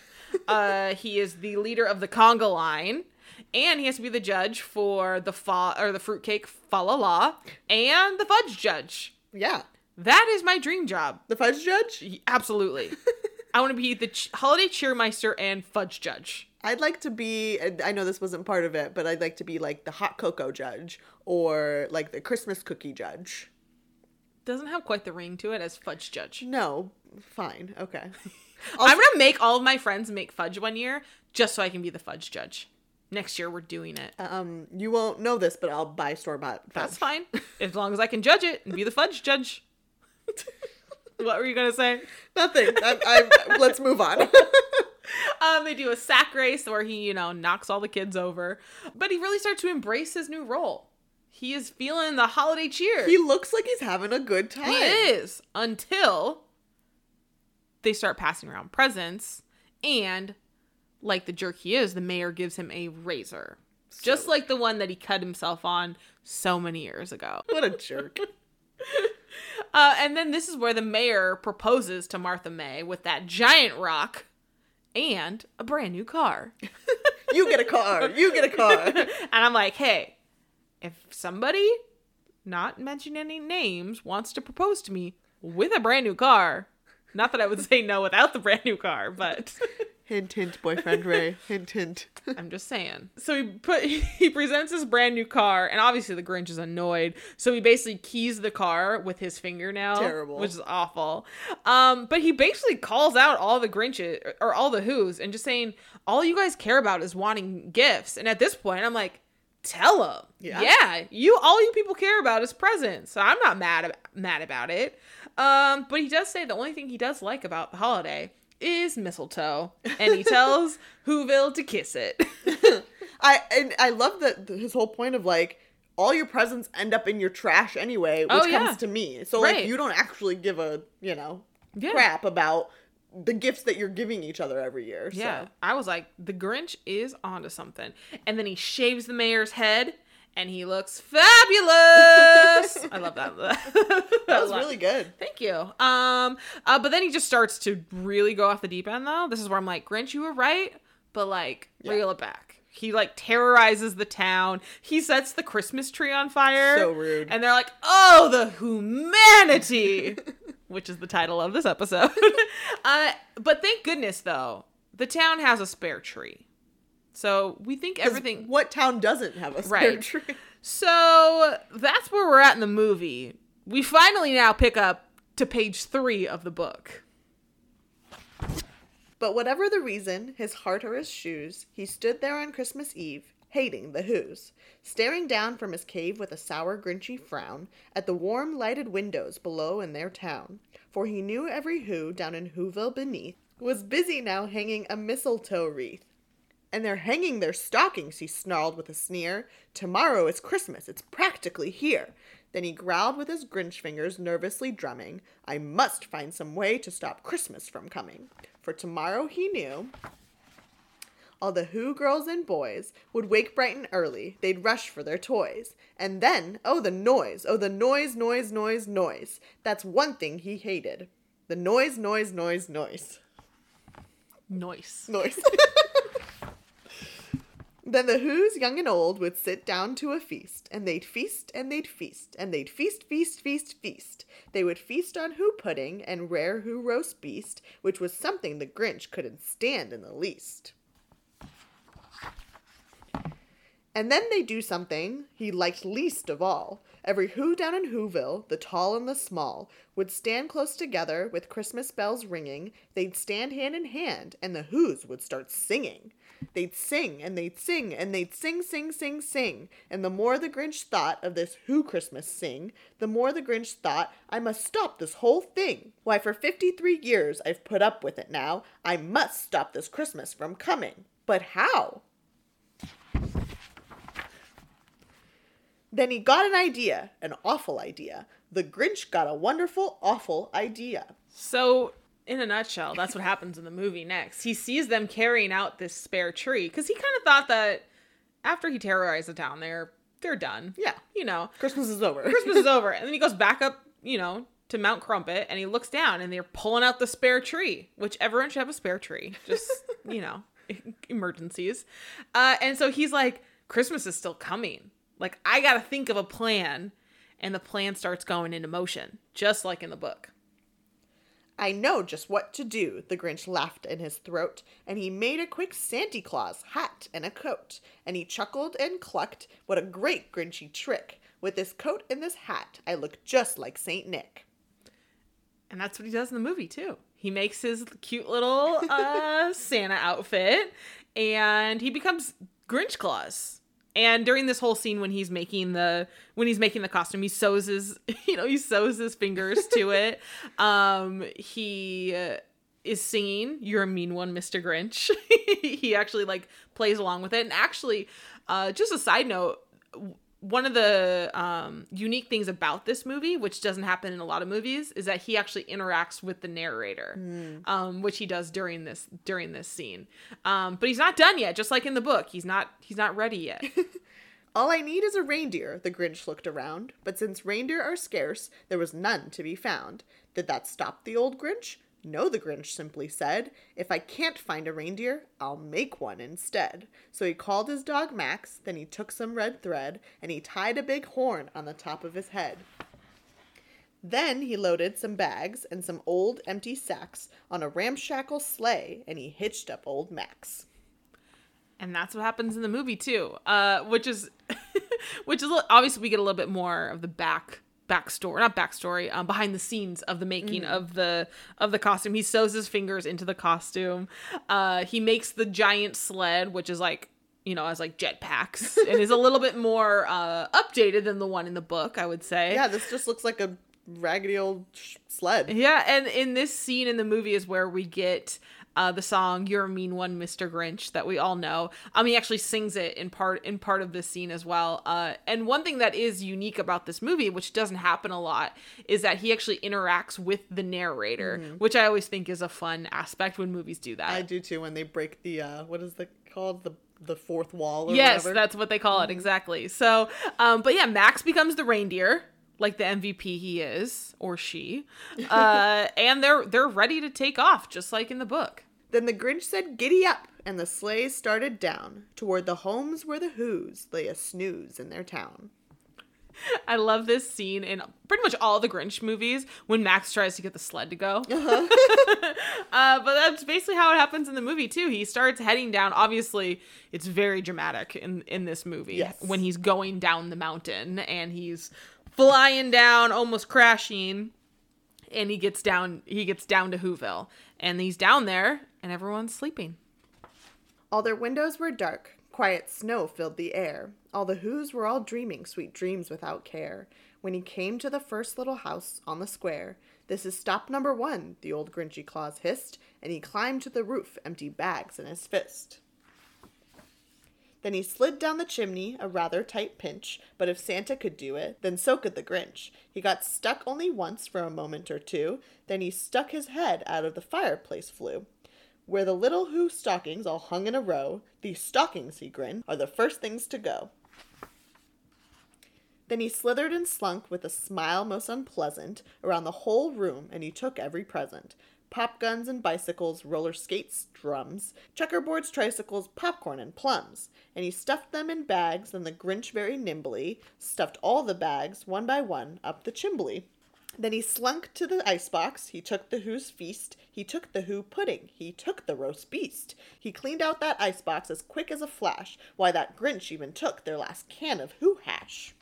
Uh, he is the leader of the conga line, and he has to be the judge for the fa or the fruitcake fa la la and the fudge judge. yeah. That is my dream job. The fudge judge? Absolutely. I want to be the ch- holiday cheermeister and fudge judge. I'd like to be, I know this wasn't part of it, but I'd like to be like the hot cocoa judge or like the Christmas cookie judge. Doesn't have quite the ring to it as fudge judge. No, fine. Okay. I'm gonna make all of my friends make fudge one year just so I can be the fudge judge. Next year we're doing it. Um, you won't know this, but I'll buy store bought. That's fine. As long as I can judge it and be the fudge judge. what were you gonna say? Nothing. I, I, let's move on. um, they do a sack race where he, you know, knocks all the kids over. But he really starts to embrace his new role. He is feeling the holiday cheer. he looks like he's having a good time. He is until they start passing around presents, and like the jerk he is, the mayor gives him a razor, just like the one that he cut himself on so many years ago. What a jerk. Uh, and then this is where the mayor proposes to Martha May with that giant rock and a brand new car. You get a car. You get a car. and I'm like, hey, if somebody, not mentioning any names, wants to propose to me with a brand new car, not that I would say no without the brand new car, but hint, hint, boyfriend Ray. Hint, hint. I'm just saying. So he put he presents his brand new car, and obviously the Grinch is annoyed. So he basically keys the car with his fingernail, Terrible. which is awful. Um, but he basically calls out all the Grinches or all the Who's, and just saying all you guys care about is wanting gifts. And at this point, I'm like, tell them, Yeah. yeah, you all you people care about is presents. So I'm not mad ab- mad about it. Um, but he does say the only thing he does like about the holiday is mistletoe, and he tells Whoville to kiss it. I and I love that his whole point of like all your presents end up in your trash anyway, which Oh, comes to me. So Right. like you don't actually give a you know Yeah. crap about the gifts that you're giving each other every year. Yeah, I was like, the Grinch is onto something. And then he shaves the mayor's head, and he looks fabulous. I love that. That was really good. Thank you. Um, uh, but then he just starts to really go off the deep end, though. This is where I'm like, Grinch, you were right, but like, reel it back. He like terrorizes the town. He sets the Christmas tree on fire. So rude. And they're like, "Oh, the humanity," which is the title of this episode. uh, but thank goodness, though, the town has a spare tree, so we think everything. What town doesn't have a spare Right. tree? So that's where we're at in the movie. We finally now pick up to page three of the book. But whatever the reason, his heart or his shoes, he stood there on Christmas Eve, hating the Who's, staring down from his cave with a sour, grinchy frown at the warm, lighted windows below in their town. For he knew every Who down in Whoville beneath was busy now hanging a mistletoe wreath. And they're hanging their stockings, he snarled with a sneer. Tomorrow is Christmas, it's practically here. Then he growled with his Grinch fingers nervously drumming, I must find some way to stop Christmas from coming. For tomorrow he knew all the Who girls and boys would wake bright and early. They'd rush for their toys. And then, oh, the noise. Oh, the noise, noise, noise, noise. That's one thing he hated. The noise, noise, noise, noise. Noise. Noise. then the Who's young and old would sit down to a feast, and they'd feast and they'd feast, and they'd feast, feast, feast, feast. They would feast on Who pudding and rare Who roast beast, which was something the Grinch couldn't stand in the least. And then they do something he liked least of all. Every Who down in Whoville, the tall and the small, would stand close together with Christmas bells ringing. They'd stand hand in hand, and the Who's would start singing. They'd sing and they'd sing and they'd sing, sing, sing, sing. And the more the Grinch thought of this Who Christmas sing, the more the Grinch thought, I must stop this whole thing. Why, for 53 years I've put up with it now. I must stop this Christmas from coming. But how? Then he got an idea, an awful idea. The Grinch got a wonderful, awful idea. So, in a nutshell, that's what happens in the movie next. He sees them carrying out this spare tree because he kind of thought that after he terrorized the town, they're they're done. Yeah. You know, Christmas is over. Christmas is over, and then he goes back up, you know, to Mount Crumpit, and he looks down, and they're pulling out the spare tree, which everyone should have a spare tree, just you know, emergencies. Uh, and so he's like, Christmas is still coming. Like I gotta think of a plan, and the plan starts going into motion, just like in the book. I know just what to do, the Grinch laughed in his throat, and he made a quick Santa Claus hat and a coat, and he chuckled and clucked, What a great Grinchy trick! With this coat and this hat, I look just like Saint Nick. And that's what he does in the movie too. He makes his cute little uh, Santa outfit, and he becomes Grinch Claus. And during this whole scene, when he's making the when he's making the costume, he sews his you know he sews his fingers to it. Um, he uh, is singing "You're a Mean One, Mr. Grinch." he actually like plays along with it, and actually, uh, just a side note, one of the um, unique things about this movie, which doesn't happen in a lot of movies, is that he actually interacts with the narrator, mm. um, which he does during this during this scene. Um, but he's not done yet. Just like in the book, he's not he's not ready yet. All I need is a reindeer. The Grinch looked around, but since reindeer are scarce, there was none to be found. Did that stop the old Grinch? No, the Grinch simply said. If I can't find a reindeer, I'll make one instead. So he called his dog Max, then he took some red thread, and he tied a big horn on the top of his head. Then he loaded some bags and some old empty sacks on a ramshackle sleigh, and he hitched up old Max. And that's what happens in the movie too, uh, which is, which is obviously we get a little bit more of the back backstory not backstory um, behind the scenes of the making mm. of the of the costume. He sews his fingers into the costume. Uh he makes the giant sled which is like you know as like jetpacks. And is a little bit more uh updated than the one in the book i would say. Yeah this just looks like a raggedy old sled. Yeah and in this scene in the movie is where we get uh, the song "You're a Mean One, Mr. Grinch" that we all know. Um, he actually sings it in part in part of this scene as well. Uh, and one thing that is unique about this movie, which doesn't happen a lot, is that he actually interacts with the narrator, mm-hmm. which I always think is a fun aspect when movies do that. I do too. When they break the uh, what is the called the the fourth wall. yes, whatever. that's what they call it mm-hmm. exactly. So, um, but yeah, Max becomes the reindeer like the MVP he is or she, uh, and they're they're ready to take off, just like in the book. Then the Grinch said, "Giddy up!" and the sleigh started down toward the homes where the Who's lay a snooze in their town. I love this scene in pretty much all the Grinch movies when Max tries to get the sled to go. Uh-huh. uh, but that's basically how it happens in the movie too. He starts heading down. Obviously, it's very dramatic in in this movie yes. when he's going down the mountain and he's flying down, almost crashing, and he gets down. He gets down to Whoville, and he's down there, and everyone's sleeping. All their windows were dark. Quiet snow filled the air. All the Who's were all dreaming sweet dreams without care. When he came to the first little house on the square, this is stop number one, the old Grinchy Claus hissed, and he climbed to the roof, empty bags in his fist. Then he slid down the chimney, a rather tight pinch, but if Santa could do it, then so could the Grinch. He got stuck only once for a moment or two, then he stuck his head out of the fireplace flue. Where the little Who stockings all hung in a row, these stockings, he grinned, are the first things to go. Then he slithered and slunk with a smile most unpleasant around the whole room, and he took every present pop guns and bicycles, roller skates, drums, checkerboards, tricycles, popcorn, and plums. And he stuffed them in bags, and the Grinch very nimbly stuffed all the bags, one by one, up the chimbley. Then he slunk to the icebox. He took the Who's feast. He took the Who pudding. He took the roast beast. He cleaned out that icebox as quick as a flash. Why, that Grinch even took their last can of Who hash.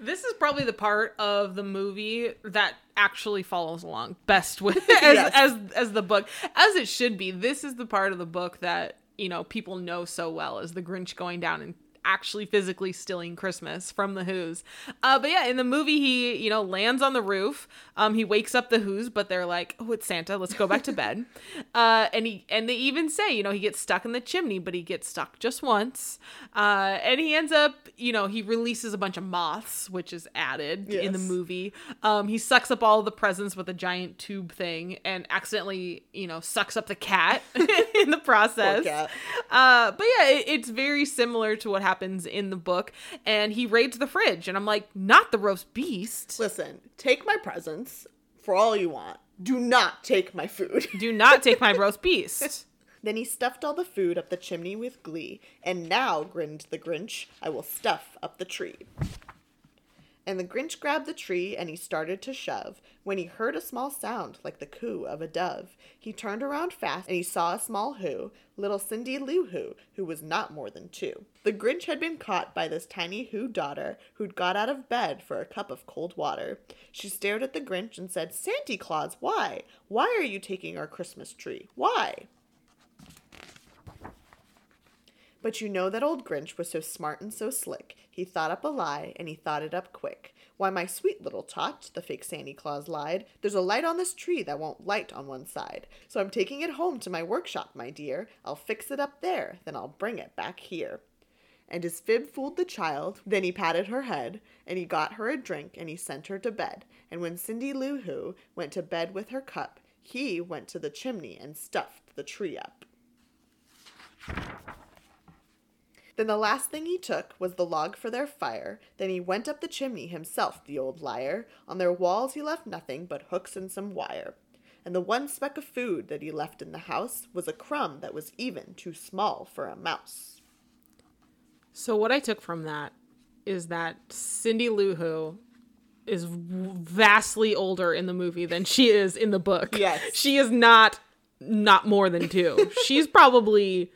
This is probably the part of the movie that actually follows along best with as, yes. as as the book as it should be. This is the part of the book that you know people know so well as the Grinch going down and actually physically stealing Christmas from the Who's. Uh, but yeah, in the movie, he you know lands on the roof. Um, he wakes up the Who's, but they're like, "Oh, it's Santa. Let's go back to bed." uh, and he and they even say, you know, he gets stuck in the chimney, but he gets stuck just once. Uh, and he ends up, you know, he releases a bunch of moths, which is added yes. in the movie. Um, he sucks up all the presents with a giant tube thing, and accidentally, you know, sucks up the cat in the process. Uh, but yeah, it, it's very similar to what happens in the book. And he raids the fridge, and I'm like, not the roast beast. Listen, take my presents for all you want. Do not take my food. Do not take my roast beast. Then he stuffed all the food up the chimney with glee. And now, grinned the Grinch, I will stuff up the tree. And the Grinch grabbed the tree and he started to shove when he heard a small sound like the coo of a dove. He turned around fast and he saw a small who, little Cindy Lou Who, who was not more than two. The Grinch had been caught by this tiny Who daughter who'd got out of bed for a cup of cold water. She stared at the Grinch and said, Santa Claus, why? Why are you taking our Christmas tree? Why? But you know that old Grinch was so smart and so slick. He thought up a lie, and he thought it up quick. Why, my sweet little tot, the fake Santa Claus lied, there's a light on this tree that won't light on one side. So I'm taking it home to my workshop, my dear. I'll fix it up there, then I'll bring it back here. And his fib fooled the child, then he patted her head, and he got her a drink, and he sent her to bed. And when Cindy Lou Who went to bed with her cup, he went to the chimney and stuffed the tree up. Then the last thing he took was the log for their fire. Then he went up the chimney himself, the old liar. On their walls he left nothing but hooks and some wire. And the one speck of food that he left in the house was a crumb that was even too small for a mouse. So what I took from that is that Cindy Lou Who is vastly older in the movie than she is in the book. Yes. She is not not more than 2. She's probably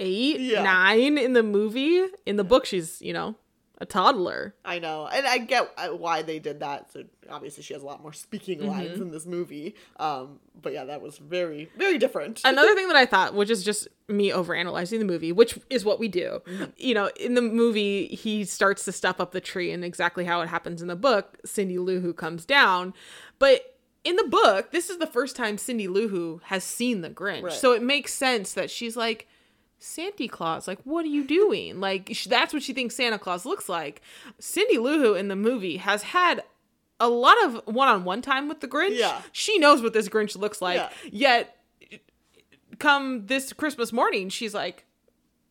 8, Yeah. 9 in the movie. In the book she's, you know, a toddler. I know, and I get uh, why they did that. So obviously, she has a lot more speaking lines in this movie. Um, but yeah, that was very, very different. Another thing that I thought, which is just me overanalyzing the movie, which is what we do. You know, in the movie, he starts to stuff up the tree, and exactly how it happens in the book, Cindy Lou Who comes down. But in the book, this is the first time Cindy Lou Who has seen the Grinch, Right. so it makes sense that she's like. Santa Claus, like, what are you doing? Like, that's what she thinks Santa Claus looks like. Cindy Lou Who in the movie has had a lot of one-on-one time with the Grinch. Yeah. She knows what this Grinch looks like. Yeah. Yet come this Christmas morning, she's like,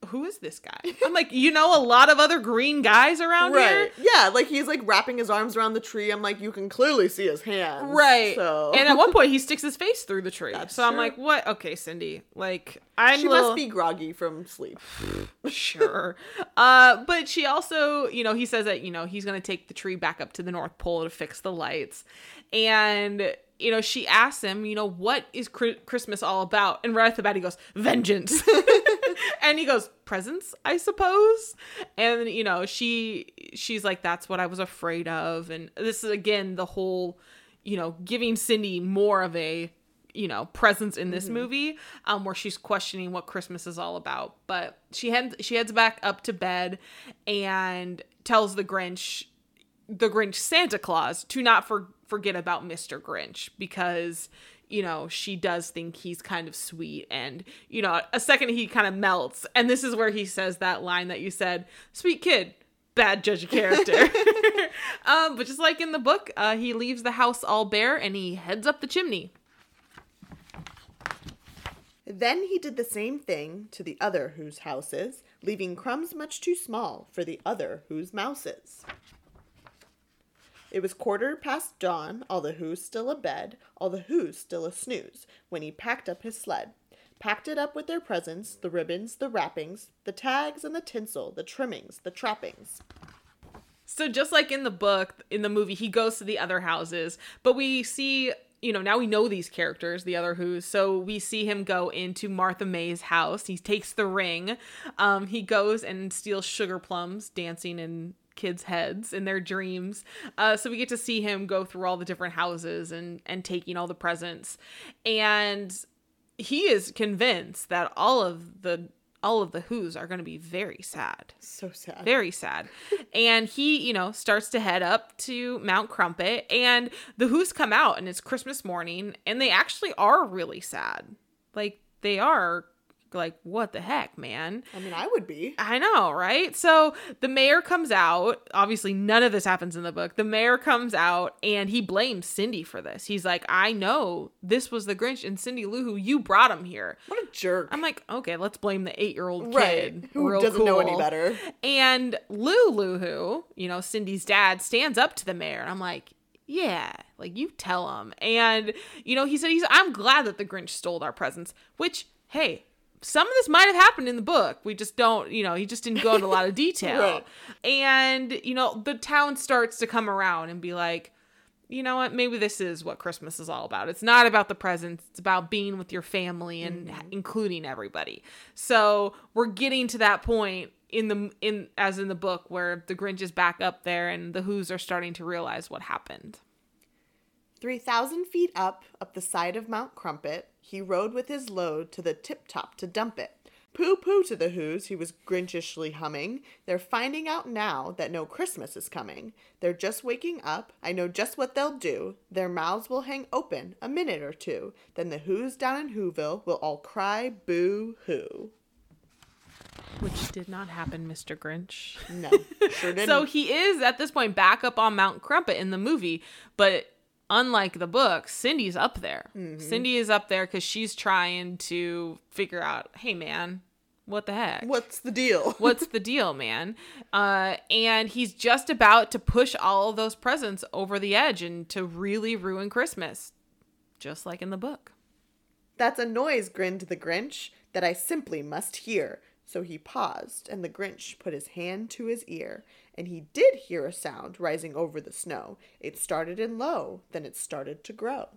Who is this guy? I'm like, you know a lot of other green guys around right? here? Yeah, like he's like wrapping his arms around the tree. I'm like, you can clearly see his hands. Right. So And at one point he sticks his face through the tree. That's so I'm like, what? Okay, Cindy. Like I'm she little- must be groggy from sleep. sure. Uh, but she also, you know, he says that, you know, he's going to take the tree back up to the North Pole to fix the lights. And, you know, she asks him, you know, what is Chri- Christmas all about? And right off the bat, he goes, vengeance. and he goes, presents, I suppose. And, you know, she, she's like, that's what I was afraid of. And this is, again, the whole, you know, giving Cindy more of a, you know presence in this movie um where she's questioning what christmas is all about but she heads she heads back up to bed and tells the grinch the grinch santa claus to not for, forget about mr grinch because you know she does think he's kind of sweet and you know a second he kind of melts. And this is where he says that line that you said sweet kid bad judge of character. Um but just like in the book uh he leaves the house all bare and he heads up the chimney. Then he did the same thing to the other whose house is, leaving crumbs much too small for the other whose mouses. It was quarter past dawn, all the who's still abed, all the who's still a snooze, when he packed up his sled. Packed it up with their presents, the ribbons, the wrappings, the tags and the tinsel, the trimmings, the trappings. So just like in the book, in the movie, he goes to the other houses, but we see, you know, now we know these characters, the other who's. So we see him go into Martha May's house. He takes the ring. Um, he goes and steals sugar plums, dancing in kids' heads in their dreams. Uh, so we get to see him go through all the different houses and and taking all the presents, and he is convinced that all of the all of the who's are going to be very sad So sad. very sad. and he, you know, starts to head up to Mount Crumpit, and the Who's come out, and it's Christmas morning, and they actually are really sad. Like they are, like what the heck, man. I mean, I would be. I know, right? So the mayor comes out. Obviously, none of this happens in the book. The mayor comes out and he blames Cindy for this. He's like, I know this was the Grinch and Cindy Lou Who you brought him here. What a jerk. I'm like, okay, let's blame the eight year old right. kid. Who Real doesn't know any better? And Lou Lou Who, you know, Cindy's dad, stands up to the mayor. And I'm like, yeah, like you tell him. And, you know, he said, he's, I'm glad that the Grinch stole our presents, which, hey, some of this might have happened in the book. We just don't, you know, he just didn't go into a lot of detail. Right. And, you know, the town starts to come around and be like, you know what, maybe this is what Christmas is all about. It's not about the presents, it's about being with your family and mm-hmm. including everybody. So, we're getting to that point in the in as in the book where the Grinch is back up there and the Who's are starting to realize what happened. 3,000 feet up, up the side of Mount Crumpit, he rode with his load to the tip top to dump it. Pooh pooh to the Who's, he was grinchishly humming. They're finding out now that no Christmas is coming. They're just waking up. I know just what they'll do. Their mouths will hang open a minute or two. Then the Who's down in Whoville will all cry boo hoo. Which did not happen, Mr. Grinch. No, sure didn't. So he is at this point back up on Mount Crumpit in the movie, but unlike the book, Cindy's up there. Cindy is up there because she's trying to figure out, hey man, what the heck? What's the deal? What's the deal, man? Uh, and he's just about to push all of those presents over the edge and to really ruin Christmas, just like in the book. That's a noise, grinned the Grinch, that I simply must hear. So he paused, and the Grinch put his hand to his ear, and he did hear a sound rising over the snow. It started in low, then it started to grow.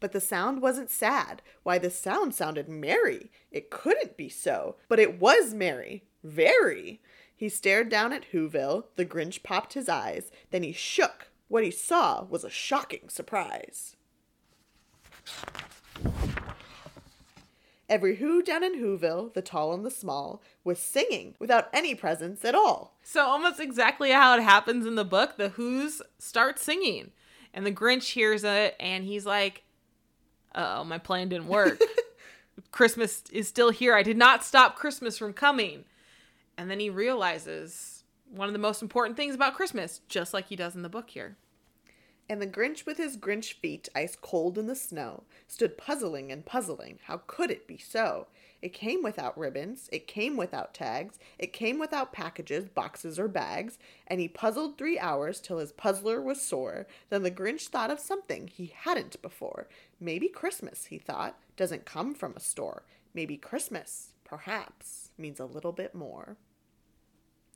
But the sound wasn't sad. Why, the sound sounded merry. It couldn't be so, but it was merry. Very. He stared down at Whoville. The Grinch popped his eyes. Then he shook. What he saw was a shocking surprise. Every Who down in Whoville, the tall and the small, was singing without any presence at all. So almost exactly how it happens in the book, the Who's start singing, and the Grinch hears it, and he's like, "Oh, my plan didn't work. Christmas is still here. I did not stop Christmas from coming." And then he realizes one of the most important things about Christmas, just like he does in the book here. And the Grinch, with his Grinch feet ice cold in the snow, stood puzzling and puzzling. How could it be so? It came without ribbons, it came without tags, it came without packages, boxes, or bags, and he puzzled three hours till his puzzler was sore. Then the Grinch thought of something he hadn't before. Maybe Christmas, he thought, doesn't come from a store. Maybe Christmas, perhaps, means a little bit more.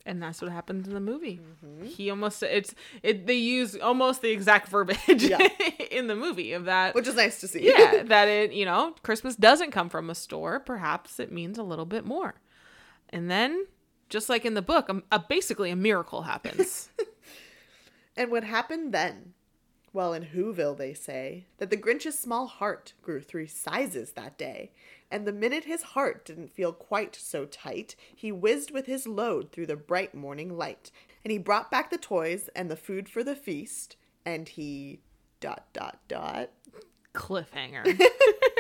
And that's what happens in the movie. Mm-hmm. He almost it's it they use almost the exact verbiage Yeah. in the movie of that Which is nice to see. yeah, that it, you know, Christmas doesn't come from a store. Perhaps it means a little bit more. And then, just like in the book, a, a basically a miracle happens. And what happened then? Well, in Whoville, they say that the Grinch's small heart grew three sizes that day. And the minute his heart didn't feel quite so tight, he whizzed with his load through the bright morning light. And he brought back the toys and the food for the feast. And he. dot dot dot. Cliffhanger.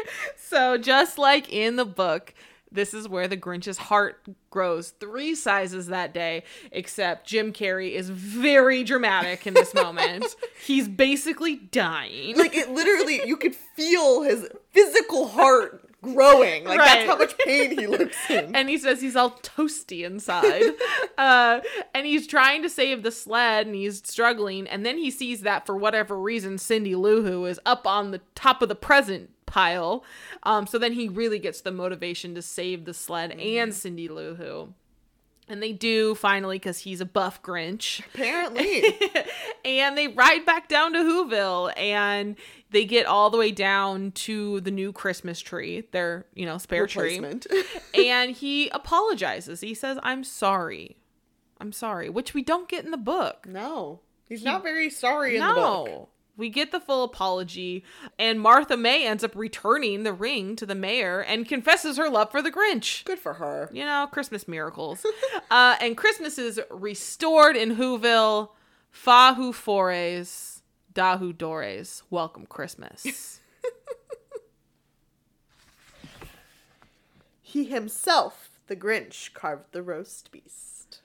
so, just like in the book, this is where the Grinch's heart grows three sizes that day, except Jim Carrey is very dramatic in this moment. He's basically dying. Like it literally, you could feel his physical heart growing. Like Right. that's how much pain he looks in. and he says he's all toasty inside. uh, and he's trying to save the sled and he's struggling. And then he sees that for whatever reason, Cindy Lou Who is up on the top of the present pile. Um, so then he really gets the motivation to save the sled and Cindy Lou Who. And they do finally because he's a buff Grinch. Apparently. and they ride back down to Whoville and they get all the way down to the new Christmas tree, their, you know, spare tree and he apologizes. He says, "I'm sorry. I'm sorry," which we don't get in the book. no. He's not very sorry in the book. We get the full apology, and Martha May ends up returning the ring to the mayor and confesses her love for the Grinch. Good for her. You know, Christmas miracles. uh, and Christmas is restored in Whoville. Fahu Fores, Dahu Dores. Welcome Christmas. He himself, the Grinch, carved the roast beast.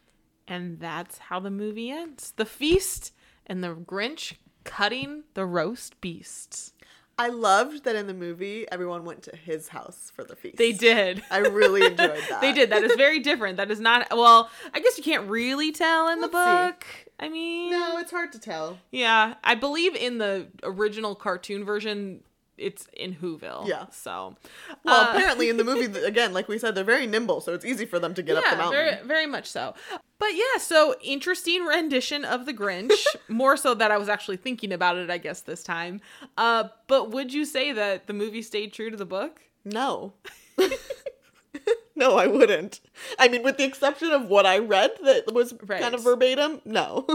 And that's how the movie ends. The feast and the Grinch cutting the roast beasts. I loved that in the movie, everyone went to his house for the feast. They did. I really enjoyed that. they did. That is very different. That is not well, I guess you can't really tell in the Let's see. book. I mean No, it's hard to tell. Yeah. I believe in the original cartoon version it's in Whoville. Yeah. So, Well, uh, apparently in the movie, again, like we said, they're very nimble, so it's easy for them to get up the mountain. Very, very much so. But yeah, so interesting rendition of the Grinch. More so that I was actually thinking about it, I guess, this time. Uh, but would you say that the movie stayed true to the book? No. no, I wouldn't. I mean, with the exception of what I read that was Right. kind of verbatim, no.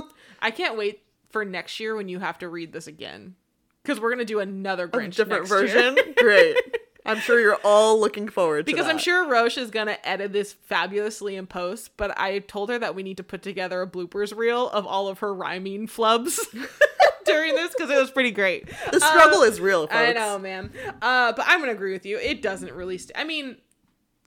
I can't wait for next year when you have to read this again. Because we're gonna do another A Grinch. different next year. version. Great. I'm sure you're all looking forward to because I'm sure Rosha is gonna edit this fabulously in post, but I told her that we need to put together a bloopers reel of all of her rhyming flubs during this because it was pretty great. the struggle Uh, is real, folks. I know, man. Uh, but I'm gonna agree with you. It doesn't really. St- I mean,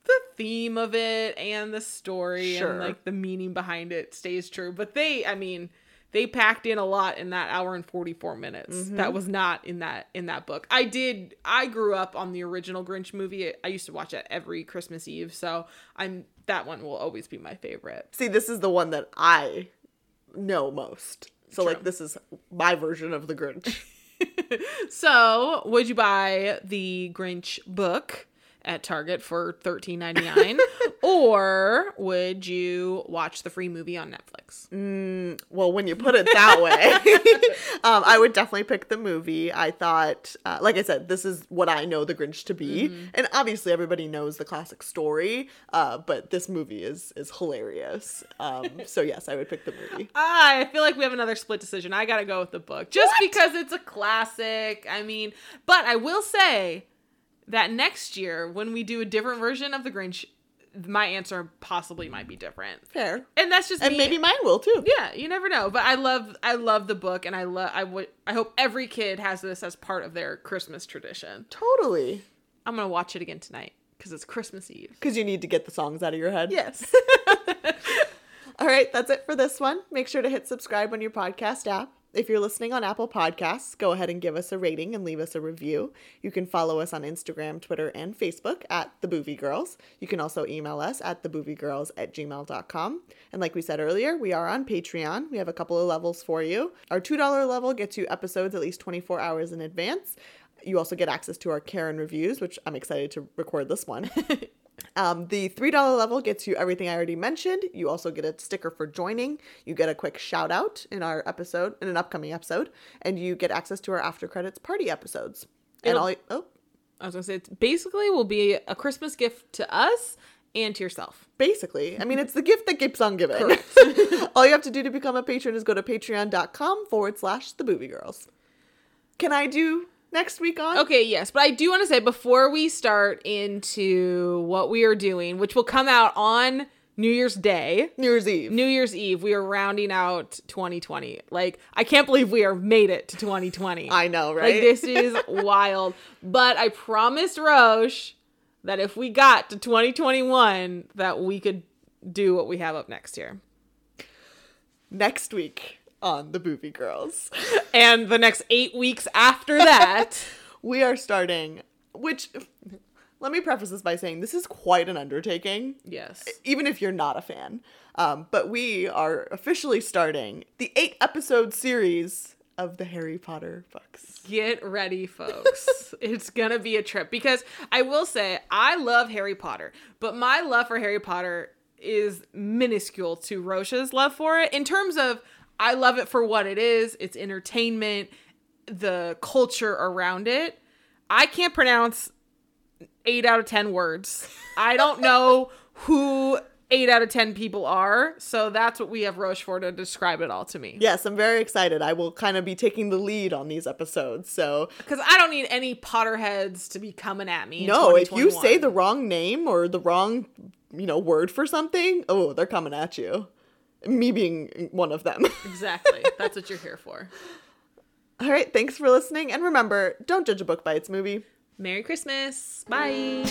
the theme of it and the story Sure. and like the meaning behind it stays true. But they, I mean, they packed in a lot in that hour and 44 minutes. Mm-hmm. That was not in that in that book. I did. I grew up on the original Grinch movie. I used to watch it every Christmas Eve. So I'm that one will always be my favorite. See, this is the one that I know most. So, True. like, this is my version of the Grinch. So, would you buy the Grinch book at Target for thirteen ninety nine, or would you watch the free movie on Netflix? Well, when you put it that way, um, I would definitely pick the movie. I thought, uh, like I said, this is what I know the Grinch to be, Mm-hmm. and obviously everybody knows the classic story. Uh, but this movie is is hilarious. Um, so yes, I would pick the movie. Ah, I feel like we have another split decision. I gotta go with the book just because it's a classic. I mean, but I will say that next year when we do a different version of the Grinch, my answer possibly might be different, Fair, and that's just and me. maybe mine will too. Yeah, you never know. But I love I love the book and I love I would I hope every kid has this as part of their Christmas tradition. Totally, I'm going to watch it again tonight cuz it's Christmas Eve. because you need to get the songs out of your head. Yes. All right, that's it for this one. Make sure to hit subscribe on your podcast app. If you're listening on Apple Podcasts, go ahead and give us a rating and leave us a review. You can follow us on Instagram, Twitter, and Facebook at The Boovie Girls. You can also email us at thebooviegirls at gmail.com. And like we said earlier, we are on Patreon. We have a couple of levels for you. Our $2 level gets you episodes at least 24 hours in advance. You also get access to our Karen reviews, which I'm excited to record this one. Um, the $3 level gets you everything I already mentioned. You also get a sticker for joining. You get a quick shout out in our episode, in an upcoming episode, and you get access to our after credits party episodes. And It'll- all, oh, I was going to say it basically will be a Christmas gift to us and to yourself. basically, I mean, it's the gift that keeps on giving. all you have to do to become a patron is go to patreon.com forward slash the boovie girls. Can I do next week on? Okay, yes, but I do want to say before we start into what we are doing, which will come out on New Year's Day, New Year's Eve. New Year's Eve, we are rounding out 2020. Like, I can't believe we are made it to 2020. I know, right? Like, this is wild. But I promised Rosha that if we got to 2021, that we could do what we have up next year. next week on the boovie girls. And the next eight weeks after that, we are starting, which let me preface this by saying this is quite an undertaking, yes. even if you're not a fan. Um, but we are officially starting the eight episode series of the Harry Potter books. Get ready, folks. it's gonna be a trip because I will say I love Harry Potter, but my love for Harry Potter is minuscule to Rosha's love for it in terms of I love it for what it is. It's entertainment, the culture around it. I can't pronounce eight out of ten words. I don't know who eight out of ten people are, so that's what we have Rosha for to describe it all to me. Yes, I'm very excited. I will kind of be taking the lead on these episodes. So, Because I don't need any Potterheads to be coming at me. in no, if you say the wrong name or the wrong, you know, word for something, oh, they're coming at you. Me being one of them. exactly, that's what you're here for. All right, thanks for listening. And remember, don't judge a book by its movie. Merry Christmas. Bye.